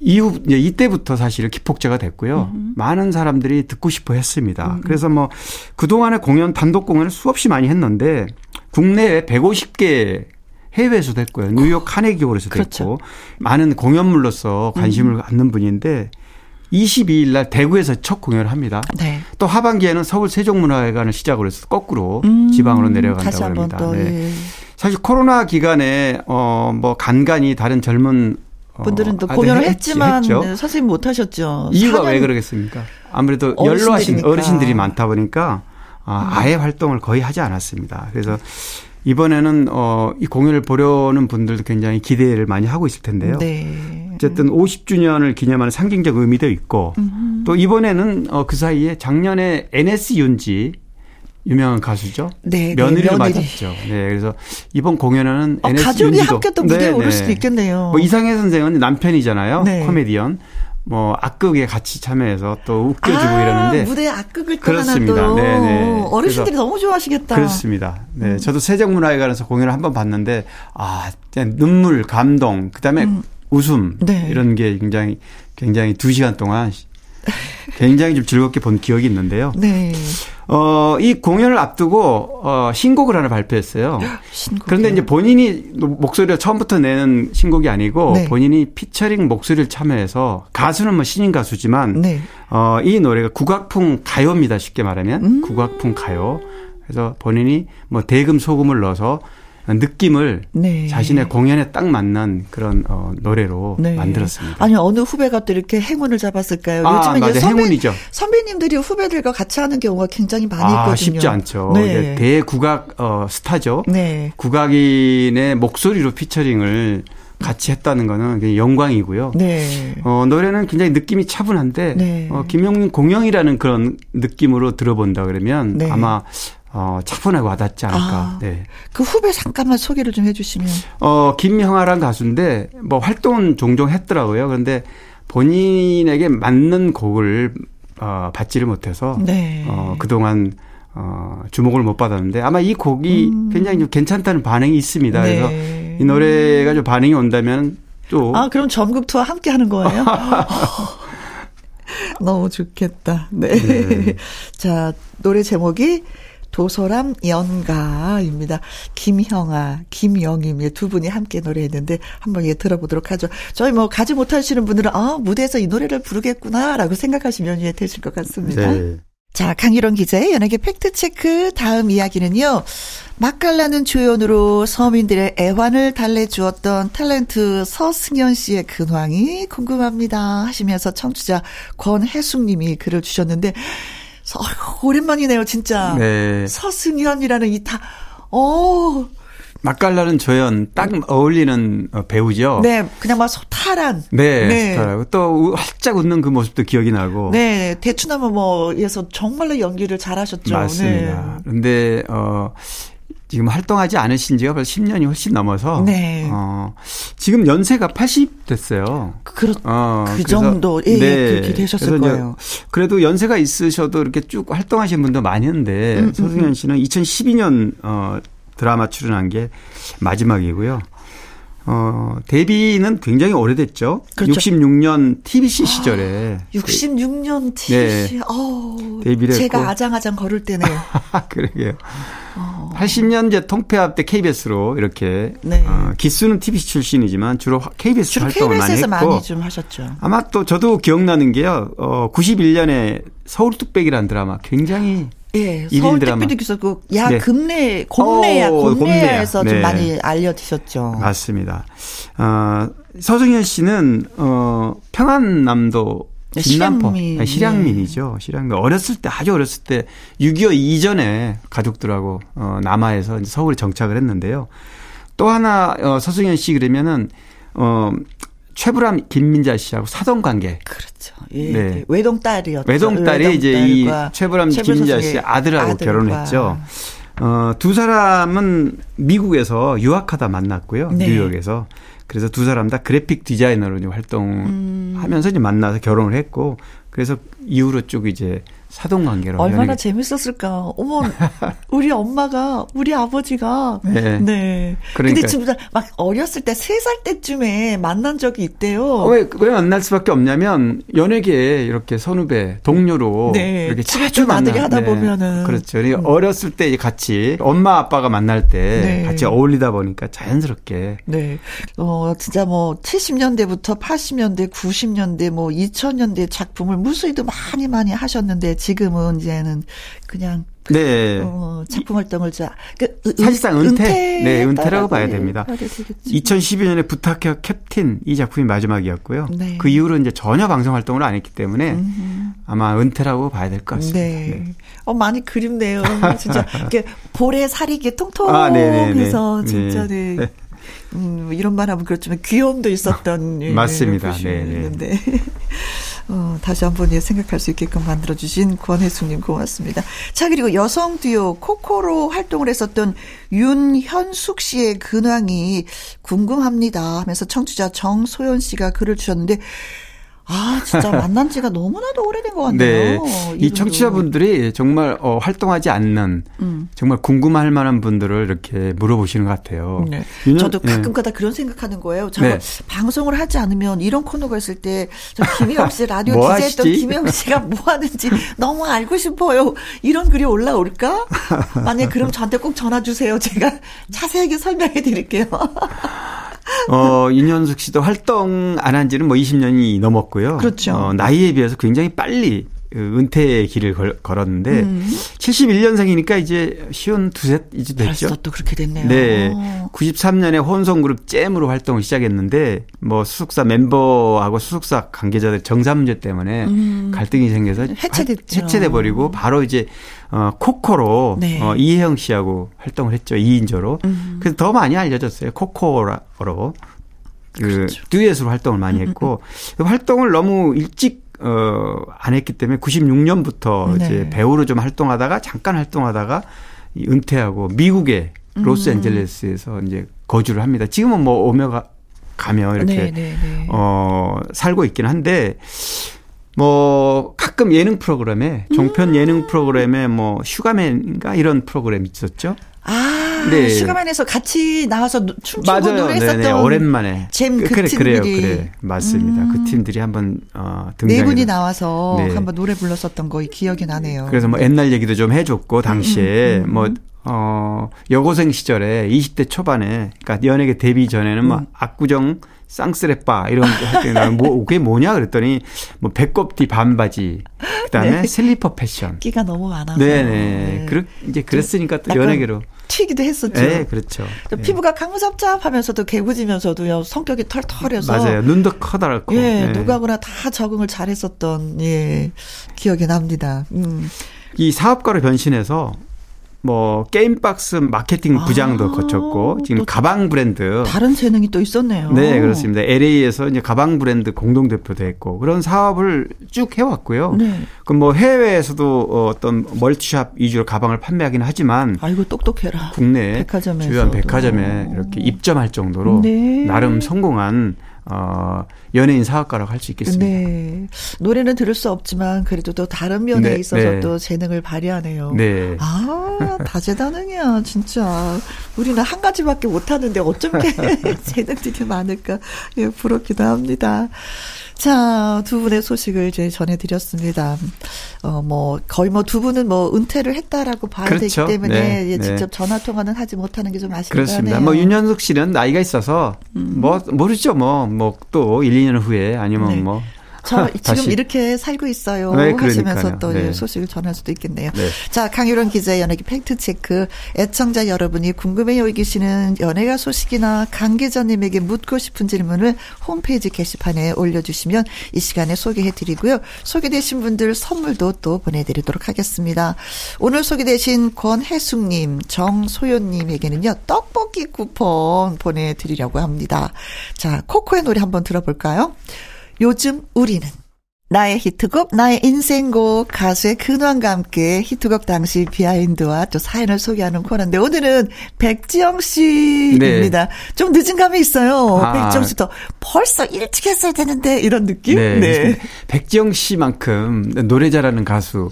이후 이때부터 사실 기폭제가 됐고요. 음. 많은 사람들이 듣고 싶어 했습니다. 음. 그래서 뭐 그동안의 공연 단독 공연을 수없이 많이 했는데 국내에 150개 해외에서도 했고요. 뉴욕 카네기홀에서도 그렇죠. 했고 많은 공연물로서 관심을 음. 갖는 분인데 22일 날 대구에서 첫 공연을 합니다. 네. 또 하반기에는 서울 세종문화회관을 시작으로 해서 거꾸로 음, 지방으로 내려간다고 합니다. 네. 예. 사실 코로나 기간에 어뭐 간간히 다른 젊은 어, 분들은 또 공연을 했지만 했죠. 선생님 못 하셨죠. 이유가 왜 그러겠습니까? 아무래도 연로하신 어르신들이 많다 보니까 아, 음. 아예 활동을 거의 하지 않았습니다. 그래서 이번에는 어, 이 공연을 보려는 분들도 굉장히 기대를 많이 하고 있을 텐데요. 네. 어쨌든 50주년을 기념하는 상징적 의미도 있고 음흠. 또 이번에는 어, 그 사이에 작년에 NS 윤지 유명한 가수죠. 네, 네 며느리를 네, 맞았죠. 네, 그래서 이번 공연에는 어, NS 가족이 윤지도 함께 또 무대에 네, 오를 네. 수도 있겠네요. 뭐 이상해 선생은 남편이잖아요. 네. 코미디언. 뭐 악극에 같이 참여해서 또 웃겨주고 아, 이러는데 무대에 악극을 그렇습니다. 네네. 어르신들이 너무 좋아하시겠다. 그렇습니다. 네, 음. 저도 세종문화회관에서 공연을 한번 봤는데 아, 눈물, 감동, 그다음에 음. 웃음 네. 이런 게 굉장히 굉장히 두 시간 동안 굉장히 좀 즐겁게 본 기억이 있는데요. 네. 어, 이 공연을 앞두고 어, 신곡을 하나 발표했어요. 신곡이요? 그런데 이제 본인이 목소리를 처음부터 내는 신곡이 아니고 네. 본인이 피처링 목소리를 참여해서 가수는 뭐 신인 가수지만 네. 어, 이 노래가 국악풍 가요입니다. 쉽게 말하면 음. 국악풍 가요. 그래서 본인이 뭐 대금 소금을 넣어서 느낌을 네. 자신의 공연에 딱 맞는 그런 어, 노래로 네. 만들었습니다. 아니 어느 후배가 또 이렇게 행운을 잡았을까요? 아, 요즘에 맞아, 선배, 행운이죠. 선배님들이 후배들과 같이 하는 경우가 굉장히 많이 아, 있거든요. 쉽지 않죠. 네. 대국악 어, 스타죠. 네. 국악인의 목소리로 피처링을 같이 했다는 거는 영광이고요. 네. 어, 노래는 굉장히 느낌이 차분한데 네. 어, 김용민 공영이라는 그런 느낌으로 들어본다 그러면 네. 아마 어, 차분하게 와닿지 않을까. 아, 네. 그 후배 잠깐만 소개를 좀 해주시면. 어, 김형아란 가수인데, 뭐 활동은 종종 했더라고요. 그런데 본인에게 맞는 곡을, 어, 받지를 못해서, 네. 어, 그동안, 어, 주목을 못 받았는데, 아마 이 곡이 음. 굉장히 좀 괜찮다는 반응이 있습니다. 네. 그래서 이 노래가 좀 반응이 온다면 또. 아, 그럼 전국 투어 함께 하는 거예요? 너무 좋겠다. 네. 네. 자, 노래 제목이 도서람 연가입니다. 김형아, 김영임의 두 분이 함께 노래했는데 한번 예 들어보도록 하죠. 저희 뭐 가지 못하시는 분들은 아 무대에서 이 노래를 부르겠구나라고 생각하시면 예 되실 것 같습니다. 네. 자, 강희론 기자의 연예계 팩트체크 다음 이야기는요. 맛깔나는 조연으로 서민들의 애환을 달래주었던 탤런트 서승연 씨의 근황이 궁금합니다 하시면서 청취자 권혜숙 님이 글을 주셨는데 어, 오랜만이네요, 진짜. 네. 서승현이라는 이 다, 어. 맛깔나는 조연 딱 어울리는 어, 배우죠. 네, 그냥 막 소탈한. 네, 네. 소탈하고 또 활짝 웃는 그 모습도 기억이 나고. 네, 대추나무 뭐에서 정말로 연기를 잘하셨죠. 맞습니다. 네. 근데 어 지금 활동하지 않으신 지가 벌써 10년이 훨씬 넘어서 네. 어, 지금 연세가 80 됐어요. 그렇 어, 그 정도 예, 네. 그렇게 되셨을 거예요. 그래도 연세가 있으셔도 이렇게 쭉 활동하신 분도 많은데 음, 음, 서승현 음. 씨는 2012년 어, 드라마 출연한 게 마지막이고요. 어, 데뷔는 굉장히 오래됐죠. 그렇죠. 66년 TBC 시절에. 아, 66년 TBC. 네. 어, 데뷔를 제가 했고. 아장아장 걸을 때네요. 그러게요. 어. 80년대 통폐합 때 KBS로 이렇게 네. 어, 기수는 TBC 출신이지만 주로 KBS 주로 활동을 KBS에서 많이 했고 많이 좀 하셨죠. 아마 또 저도 기억나는 게요. 어, 91년에 서울뚝배기라는 드라마 굉장히 예, 서울 택배도 있었고 야 네. 금내 곰내야 어, 곰내야에서 네. 좀 많이 알려지셨죠. 맞습니다. 어, 서승현 씨는 어, 평안남도 네, 김남포 실향민. 실향민이죠. 실향민 어렸을 때 아주 어렸을 때 6.25 이전에 가족들하고 어, 남하에서 이제 서울에 정착을 했는데요. 또 하나 어, 서승현 씨 그러면은 어 최불암 김민자 씨하고 사돈 관계. 그렇죠. 예. 네. 외동 딸이었죠. 외동 딸이 이제 이 최불암 김민자 씨 아들하고 아들과. 결혼했죠. 어, 두 사람은 미국에서 유학하다 만났고요. 네. 뉴욕에서. 그래서 두 사람 다 그래픽 디자이너로 활동하면서 음. 이제 만나서 결혼을 했고 그래서 이후로 쭉 이제 사동 관계로 얼마나 재밌었을까. 어머, 우리 엄마가 우리 아버지가 네. 네. 그러니까. 근데 진짜 막 어렸을 때 세 살 때쯤에 만난 적이 있대요. 왜왜 왜 만날 수밖에 없냐면 연예계 이렇게 선후배 동료로 네. 이렇게 자주 만나게 하다 네. 보면은 그렇죠. 음. 어렸을 때 같이 엄마 아빠가 만날 때 네. 같이 어울리다 보니까 자연스럽게 네. 어 진짜 뭐 70년대부터 80년대, 90년대 뭐 2000년대 작품을 무수히도 많이 많이 하셨는데 지금은 이제는 그냥 네. 어, 작품 활동을 자, 그, 사실상 은퇴, 네, 은퇴라고 봐야 됩니다. 2012년에 부탁해 캡틴 이 작품이 마지막이었고요. 네. 그 이후로 이제 전혀 방송 활동을 안 했기 때문에 음흠. 아마 은퇴라고 봐야 될 것 같습니다. 네. 네. 어, 많이 그립네요. 진짜 이렇게 볼에 살이 이게 통통해서 아, 네, 네, 네. 진짜 네. 네. 음, 이런 말 하면 그렇지만 귀여움도 있었던 예, 맞습니다. 네, 네. 어, 다시 한번 예, 생각할 수 있게끔 만들어주신 권혜숙님 고맙습니다. 자, 그리고 여성 듀오 코코로 활동을 했었던 윤현숙 씨의 근황이 궁금합니다 하면서 청취자 정소연 씨가 글을 주셨는데 아, 진짜 만난 지가 너무나도 오래된 것 같네요. 네. 이 청취자분들이 정말 어, 활동하지 않는 음. 정말 궁금할 만한 분들을 이렇게 물어보시는 것 같아요. 네. 유년, 저도 가끔가다 네. 그런 생각하는 거예요. 저 네. 방송을 하지 않으면 이런 코너가 있을 때 김혜영 씨 라디오 뭐 디제했던 김혜영 씨가 뭐 하는지 너무 알고 싶어요. 이런 글이 올라올까? 만약 그럼 저한테 꼭 전화 주세요. 제가 자세하게 설명해 드릴게요. 어, 윤현숙 씨도 활동 안 한 지는 뭐 20년이 넘었고요. 그렇죠. 어, 나이에 비해서 굉장히 빨리 그 은퇴의 길을 걸, 걸었는데 음. 71년생이니까 이제 쉬운 두셋 이제 됐죠. 벌써 또 그렇게 됐네요. 네. 93년에 혼성그룹 잼으로 활동을 시작했는데 뭐 수속사 멤버하고 수속사 관계자들 정사 문제 때문에 음. 갈등이 생겨서 해체됐죠. 해체돼 버리고 바로 이제 어 코코로 네. 어 이혜영 씨하고 활동을 했죠. 2인조로. 음. 그래서 더 많이 알려졌어요. 코코로. 그 그렇죠. 듀엣으로 활동을 많이 했고 그 활동을 너무 일찍 어, 안 했기 때문에 96년부터 네. 이제 배우로 좀 활동하다가 잠깐 활동하다가 은퇴하고 미국의 로스앤젤레스에서 음. 이제 거주를 합니다. 지금은 뭐 오며 가며 이렇게 네, 네, 네, 어 살고 있긴 한데 뭐 가끔 예능 프로그램에 종편 음. 예능 프로그램에 뭐 슈가맨인가 이런 프로그램 있었죠. 아, 네. 슈가맨에서 같이 나와서 춤추고 맞아요. 노래했었던 네네. 오랜만에 잼그 그래, 팀들이 그래요, 그래 맞습니다. 그 음. 그 팀들이 한번 어, 등장해 네 분이 나와서 네. 한번 노래 불렀었던 거 기억이 나네요. 그래서 뭐 옛날 얘기도 좀 해줬고 당시에 음, 음, 음. 뭐 어, 여고생 시절에 20대 초반에, 그러니까 연예계 데뷔 전에는 뭐 음. 압구정 쌍스레빠 이런 거 뭐, 그게 뭐냐 그랬더니 뭐 배꼽티 반바지, 그다음에 네. 슬리퍼 패션. 끼가 너무 많아서. 네네. 네. 그렇, 이제 그랬으니까 또 연예계로. 튀기도 했었죠. 네, 그렇죠. 네. 피부가 강무잡잡하면서도 개구지면서도 성격이 털털해서 맞아요. 눈도 커다랗고. 예, 네. 누가보나 다 적응을 잘했었던 예 기억이 납니다. 음. 이 사업가로 변신해서 뭐 게임박스 마케팅 부장도 아, 거쳤고 지금 가방 브랜드 다른 재능이 또 있었네요. 네 그렇습니다. LA에서 이제 가방 브랜드 공동 대표도 했고 그런 사업을 쭉 해왔고요. 네. 그럼 뭐 해외에서도 어떤 멀티샵 위주로 가방을 판매하기는 하지만 아이고 똑똑해라. 국내 백화점에서 주요한 백화점에 이렇게 입점할 정도로 네. 나름 성공한 어, 연예인 사업가라고 할 수 있겠습니다. 네. 노래는 들을 수 없지만 그래도 또 다른 면에 네, 있어서 네. 또 재능을 발휘하네요. 네. 아, 다재다능이야, 진짜. 우리는 한 가지밖에 못하는데 어쩜 이렇게 재능들이 많을까. 예, 부럽기도 합니다. 자, 두 분의 소식을 이제 전해드렸습니다. 어, 뭐, 거의 뭐 두 분은 뭐 은퇴를 했다라고 봐야 그렇죠. 되기 때문에 네, 예, 네. 직접 전화 통화는 하지 못하는 게 좀 아쉽다. 그렇습니다. 뭐 윤현숙 씨는 나이가 있어서 음. 뭐 모르죠. 뭐, 뭐 또 1, 2년 후에 아니면 네. 뭐 저 지금 이렇게 살고 있어요. 네, 하시면서 또 네. 소식을 전할 수도 있겠네요. 네. 자, 강유론 기자의 연예계 팩트체크. 애청자 여러분이 궁금해 여기시는 연예가 소식이나 강 기자님에게 묻고 싶은 질문을 홈페이지 게시판에 올려주시면 이 시간에 소개해 드리고요. 소개되신 분들 선물도 또 보내드리도록 하겠습니다. 오늘 소개되신 권혜숙님, 정소연님에게는요, 떡볶이 쿠폰 보내드리려고 합니다. 자, 코코의 노래 한번 들어볼까요? 요즘 우리는 나의 히트곡, 나의 인생곡, 가수의 근황과 함께 히트곡 당시 비하인드와 또 사연을 소개하는 코너인데 오늘은 백지영 씨입니다. 네. 좀 늦은 감이 있어요. 아. 백지영 씨도 벌써 일찍 했어야 되는데 이런 느낌? 네. 네. 백지영 씨만큼 노래 잘하는 가수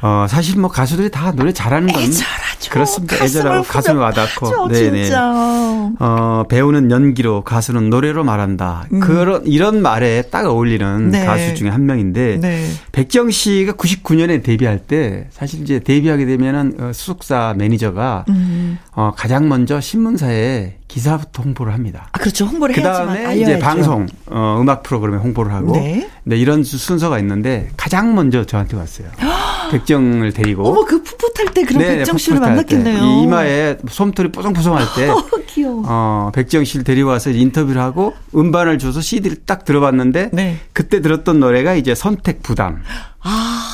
어, 사실 뭐 가수들이 다 노래 잘하는 건 애절하죠. 그렇습니다. 애절하고 가슴을 와닿고. 네네. 진짜. 어, 배우는 연기로 가수는 노래로 말한다. 음. 그런 이런 말에 딱 어울리는 네. 가수 중에 한 명인데 네. 백지영 씨가 99년에 데뷔할 때 사실 이제 데뷔하게 되면은 어, 소속사 매니저가 음. 어, 가장 먼저 신문사에 기사부터 홍보를 합니다. 아, 그렇죠. 홍보를 그 다음에 이제 방송, 어, 음악 프로그램에 홍보를 하고. 네. 네. 이런 순서가 있는데 가장 먼저 저한테 왔어요. 백지영을 데리고. 어머, 그 풋풋할 때 그런 네, 백정 씨를 만났겠네요. 이 이마에 솜털이 뽀송뽀송할 때. 어, 귀여워. 어, 백정 씨를 데리고 와서 인터뷰를 하고 음반을 줘서 CD를 딱 들어봤는데. 네. 그때 들었던 노래가 이제 선택 부담. 아.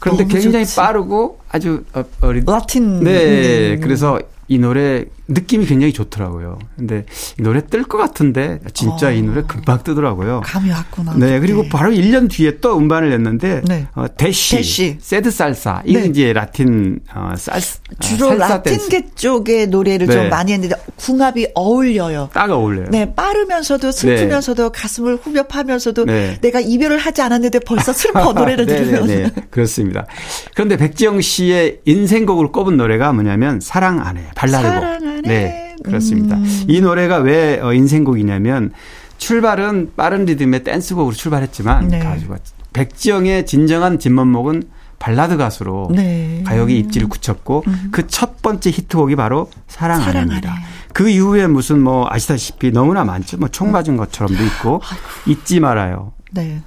그런데 굉장히 좋지. 빠르고 아주 어, 어린. 라틴. 네. 음. 그래서 이 노래 느낌이 굉장히 좋더라고요. 근데 이 노래 뜰 것 같은데 진짜 어. 이 노래 금방 뜨더라고요. 감이 왔구나. 네, 그리고 네. 바로 1년 뒤에 또 음반을 냈는데 네. 어, 대시, 대시, 새드 살사 이게 네. 이제 라틴 어, 살 어, 주로 라틴계 쪽의 노래를 좀 네. 많이 했는데 궁합이 어울려요. 딱 어울려요. 네, 빠르면서도 슬프면서도 네. 가슴을 후벼파면서도 네. 내가 이별을 하지 않았는데 벌써 슬퍼 노래를 들으면. 네, 그렇습니다. 그런데 백지영 씨의 인생곡을 꼽은 노래가 뭐냐면 사랑 안 해. 발라드곡. 사랑 해. 네, 그렇습니다. 음. 이 노래가 왜 어, 인생곡이냐면 출발은 빠른 리듬의 댄스곡으로 출발했지만 네. 가수가 백지영의 진정한 진면목은 발라드 가수로 네. 가요계 입지를 굳혔고 음. 그첫 번째 히트곡이 바로 사랑, 안해입니다. 그 이후에 무슨 뭐 아시다시피 너무나 많죠. 뭐 총 맞은 것처럼도 있고 아이고. 잊지 말아요. 네.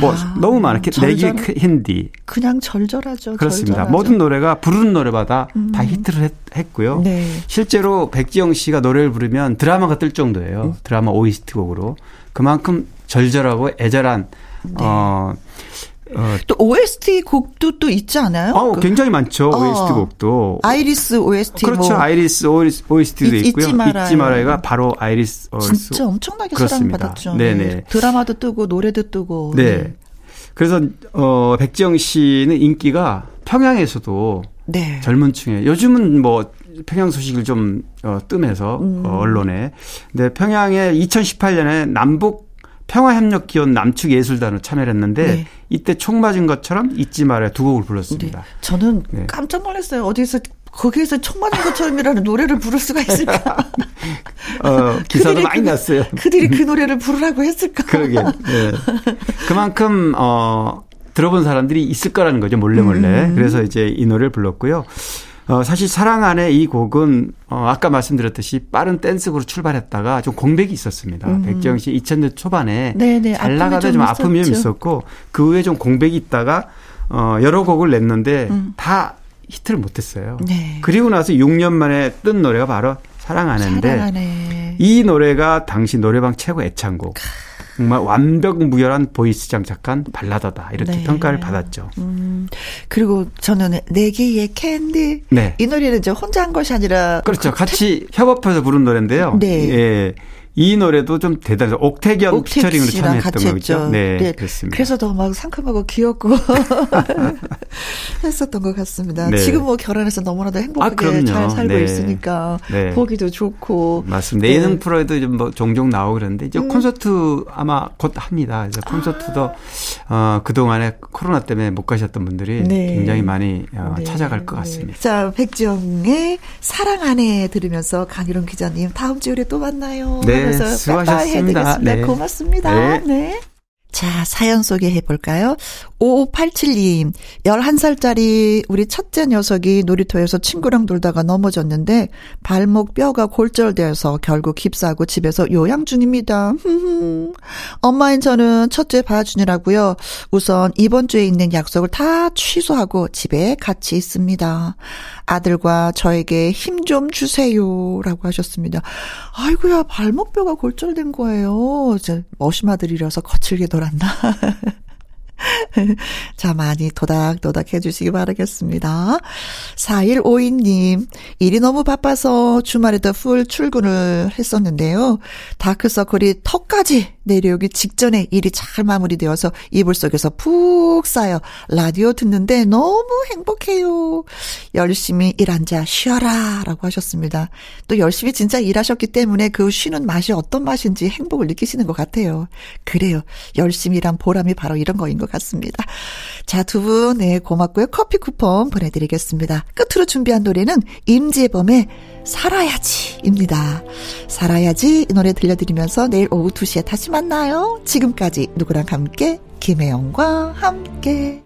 뭐 너무 많게 내기 힌디 그냥 절절하죠. 그렇습니다. 절절하죠. 모든 노래가 부르는 노래마다 음. 다 히트를 했, 고요 네. 실제로 백지영 씨가 노래를 부르면 드라마가 뜰 정도예요. 음. 드라마 OST 곡으로 그만큼 절절하고 애절한 네. 어. 어. 또 OST 곡도 또 있지 않아요? 어, 그, 굉장히 많죠. 어, OST 곡도. 아이리스 OST 그렇죠. 뭐. 아이리스 OST도 있, 있고요. 잊지 말아요. 잊지 말아요가 바로 아이리스 OST. 진짜 엄청나게 사랑받았죠. 네네. 드라마도 뜨고 노래도 뜨고. 네. 네. 그래서 어 백지영 씨는 인기가 평양에서도 네. 젊은 층에 요즘은 뭐 평양 소식을 좀 어, 뜸해서 음. 어, 언론에. 근데 평양에 2018년에 남북 평화협력 기원 남측 예술단으로 참여를 했는데 네. 이때 총 맞은 것처럼 잊지 말아요 두 곡을 불렀습니다. 네. 저는 네. 깜짝 놀랐어요. 어디서 거기에서 총 맞은 것처럼이라는 노래를 부를 수가 있을까? 어, 기사도 그들이 많이 그, 났어요. 그들이 그 노래를 부르라고 했을까? 그러게. 네. 그만큼 어 들어본 사람들이 있을 거라는 거죠 몰래 몰래. 음. 그래서 이제 이 노래를 불렀고요. 어, 사실 사랑 안 해 이 곡은 어, 아까 말씀드렸듯이 빠른 댄스곡으로 출발했다가 좀 공백이 있었습니다. 음. 백지영 씨 2000년 초반에 네네, 잘 나가다 좀 아픔이 좀 있었고 그 후에 좀 공백이 있다가 어, 여러 곡을 냈는데 음. 다 히트를 못했어요. 네. 그리고 나서 6년 만에 뜬 노래가 바로 사랑 안 해인데 이 노래가 당시 노래방 최고 애창곡. 정말 완벽 무결한 보이스 장착한 발라더다 이렇게 네. 평가를 받았죠. 음, 그리고 저는 내기의 캔디 네. 이 노래는 이제 혼자 한 것이 아니라 그렇죠. 그 같이 협업해서 부른 노래인데요. 네. 예. 이 노래도 좀 대단해서 옥태견 옥택 피처링으로 참여했던 거죠. 네, 네, 그렇습니다. 그래서 더 막 상큼하고 귀엽고 했었던 것 같습니다. 네. 지금 뭐 결혼해서 너무나도 행복하게 아, 잘 살고 네. 있으니까 네. 보기도 좋고. 맞습니다. 예능 네. 프로에도 좀 뭐 종종 나오고 그러는데 이제 음. 콘서트 아마 곧 합니다. 이제 콘서트도 아. 어, 그 동안에 코로나 때문에 못 가셨던 분들이 네. 굉장히 많이 어, 찾아갈 것 같습니다. 자, 백지영의 사랑 안에 들으면서 강유론 기자님 다음 주에 또 만나요. 네. 네, 수고하셨습니다. 네. 고맙습니다. 네. 네. 자, 사연 소개해 볼까요? 5587님, 11살짜리 우리 첫째 녀석이 놀이터에서 친구랑 놀다가 넘어졌는데 발목 뼈가 골절되어서 결국 깁스하고 집에서 요양 중입니다. 엄마인 저는 첫째 봐주느라고요. 우선 이번 주에 있는 약속을 다 취소하고 집에 같이 있습니다. 아들과 저에게 힘 좀 주세요. 라고 하셨습니다. 아이고야, 발목뼈가 골절된 거예요. 이제 머시마들이라서 거칠게 돌았나? 자, 많이 도닥도닥 해주시기 바라겠습니다. 4152님, 일이 너무 바빠서 주말에도 풀 출근을 했었는데요. 다크서클이 턱까지 내려오기 직전에 일이 잘 마무리되어서 이불 속에서 푹 쌓여 라디오 듣는데 너무 행복해요. 열심히 일한 자 쉬어라 라고 하셨습니다. 또 열심히 진짜 일하셨기 때문에 그 쉬는 맛이 어떤 맛인지 행복을 느끼시는 것 같아요. 그래요. 열심히 일한 보람이 바로 이런 거인 것 같습니다. 자, 두 분, 네, 고맙고요. 커피 쿠폰 보내드리겠습니다. 끝으로 준비한 노래는 임재범의 살아야지입니다. 살아야지 이 노래 들려드리면서 내일 오후 2시에 다시 만나요. 지금까지 누구랑 함께 김혜영과 함께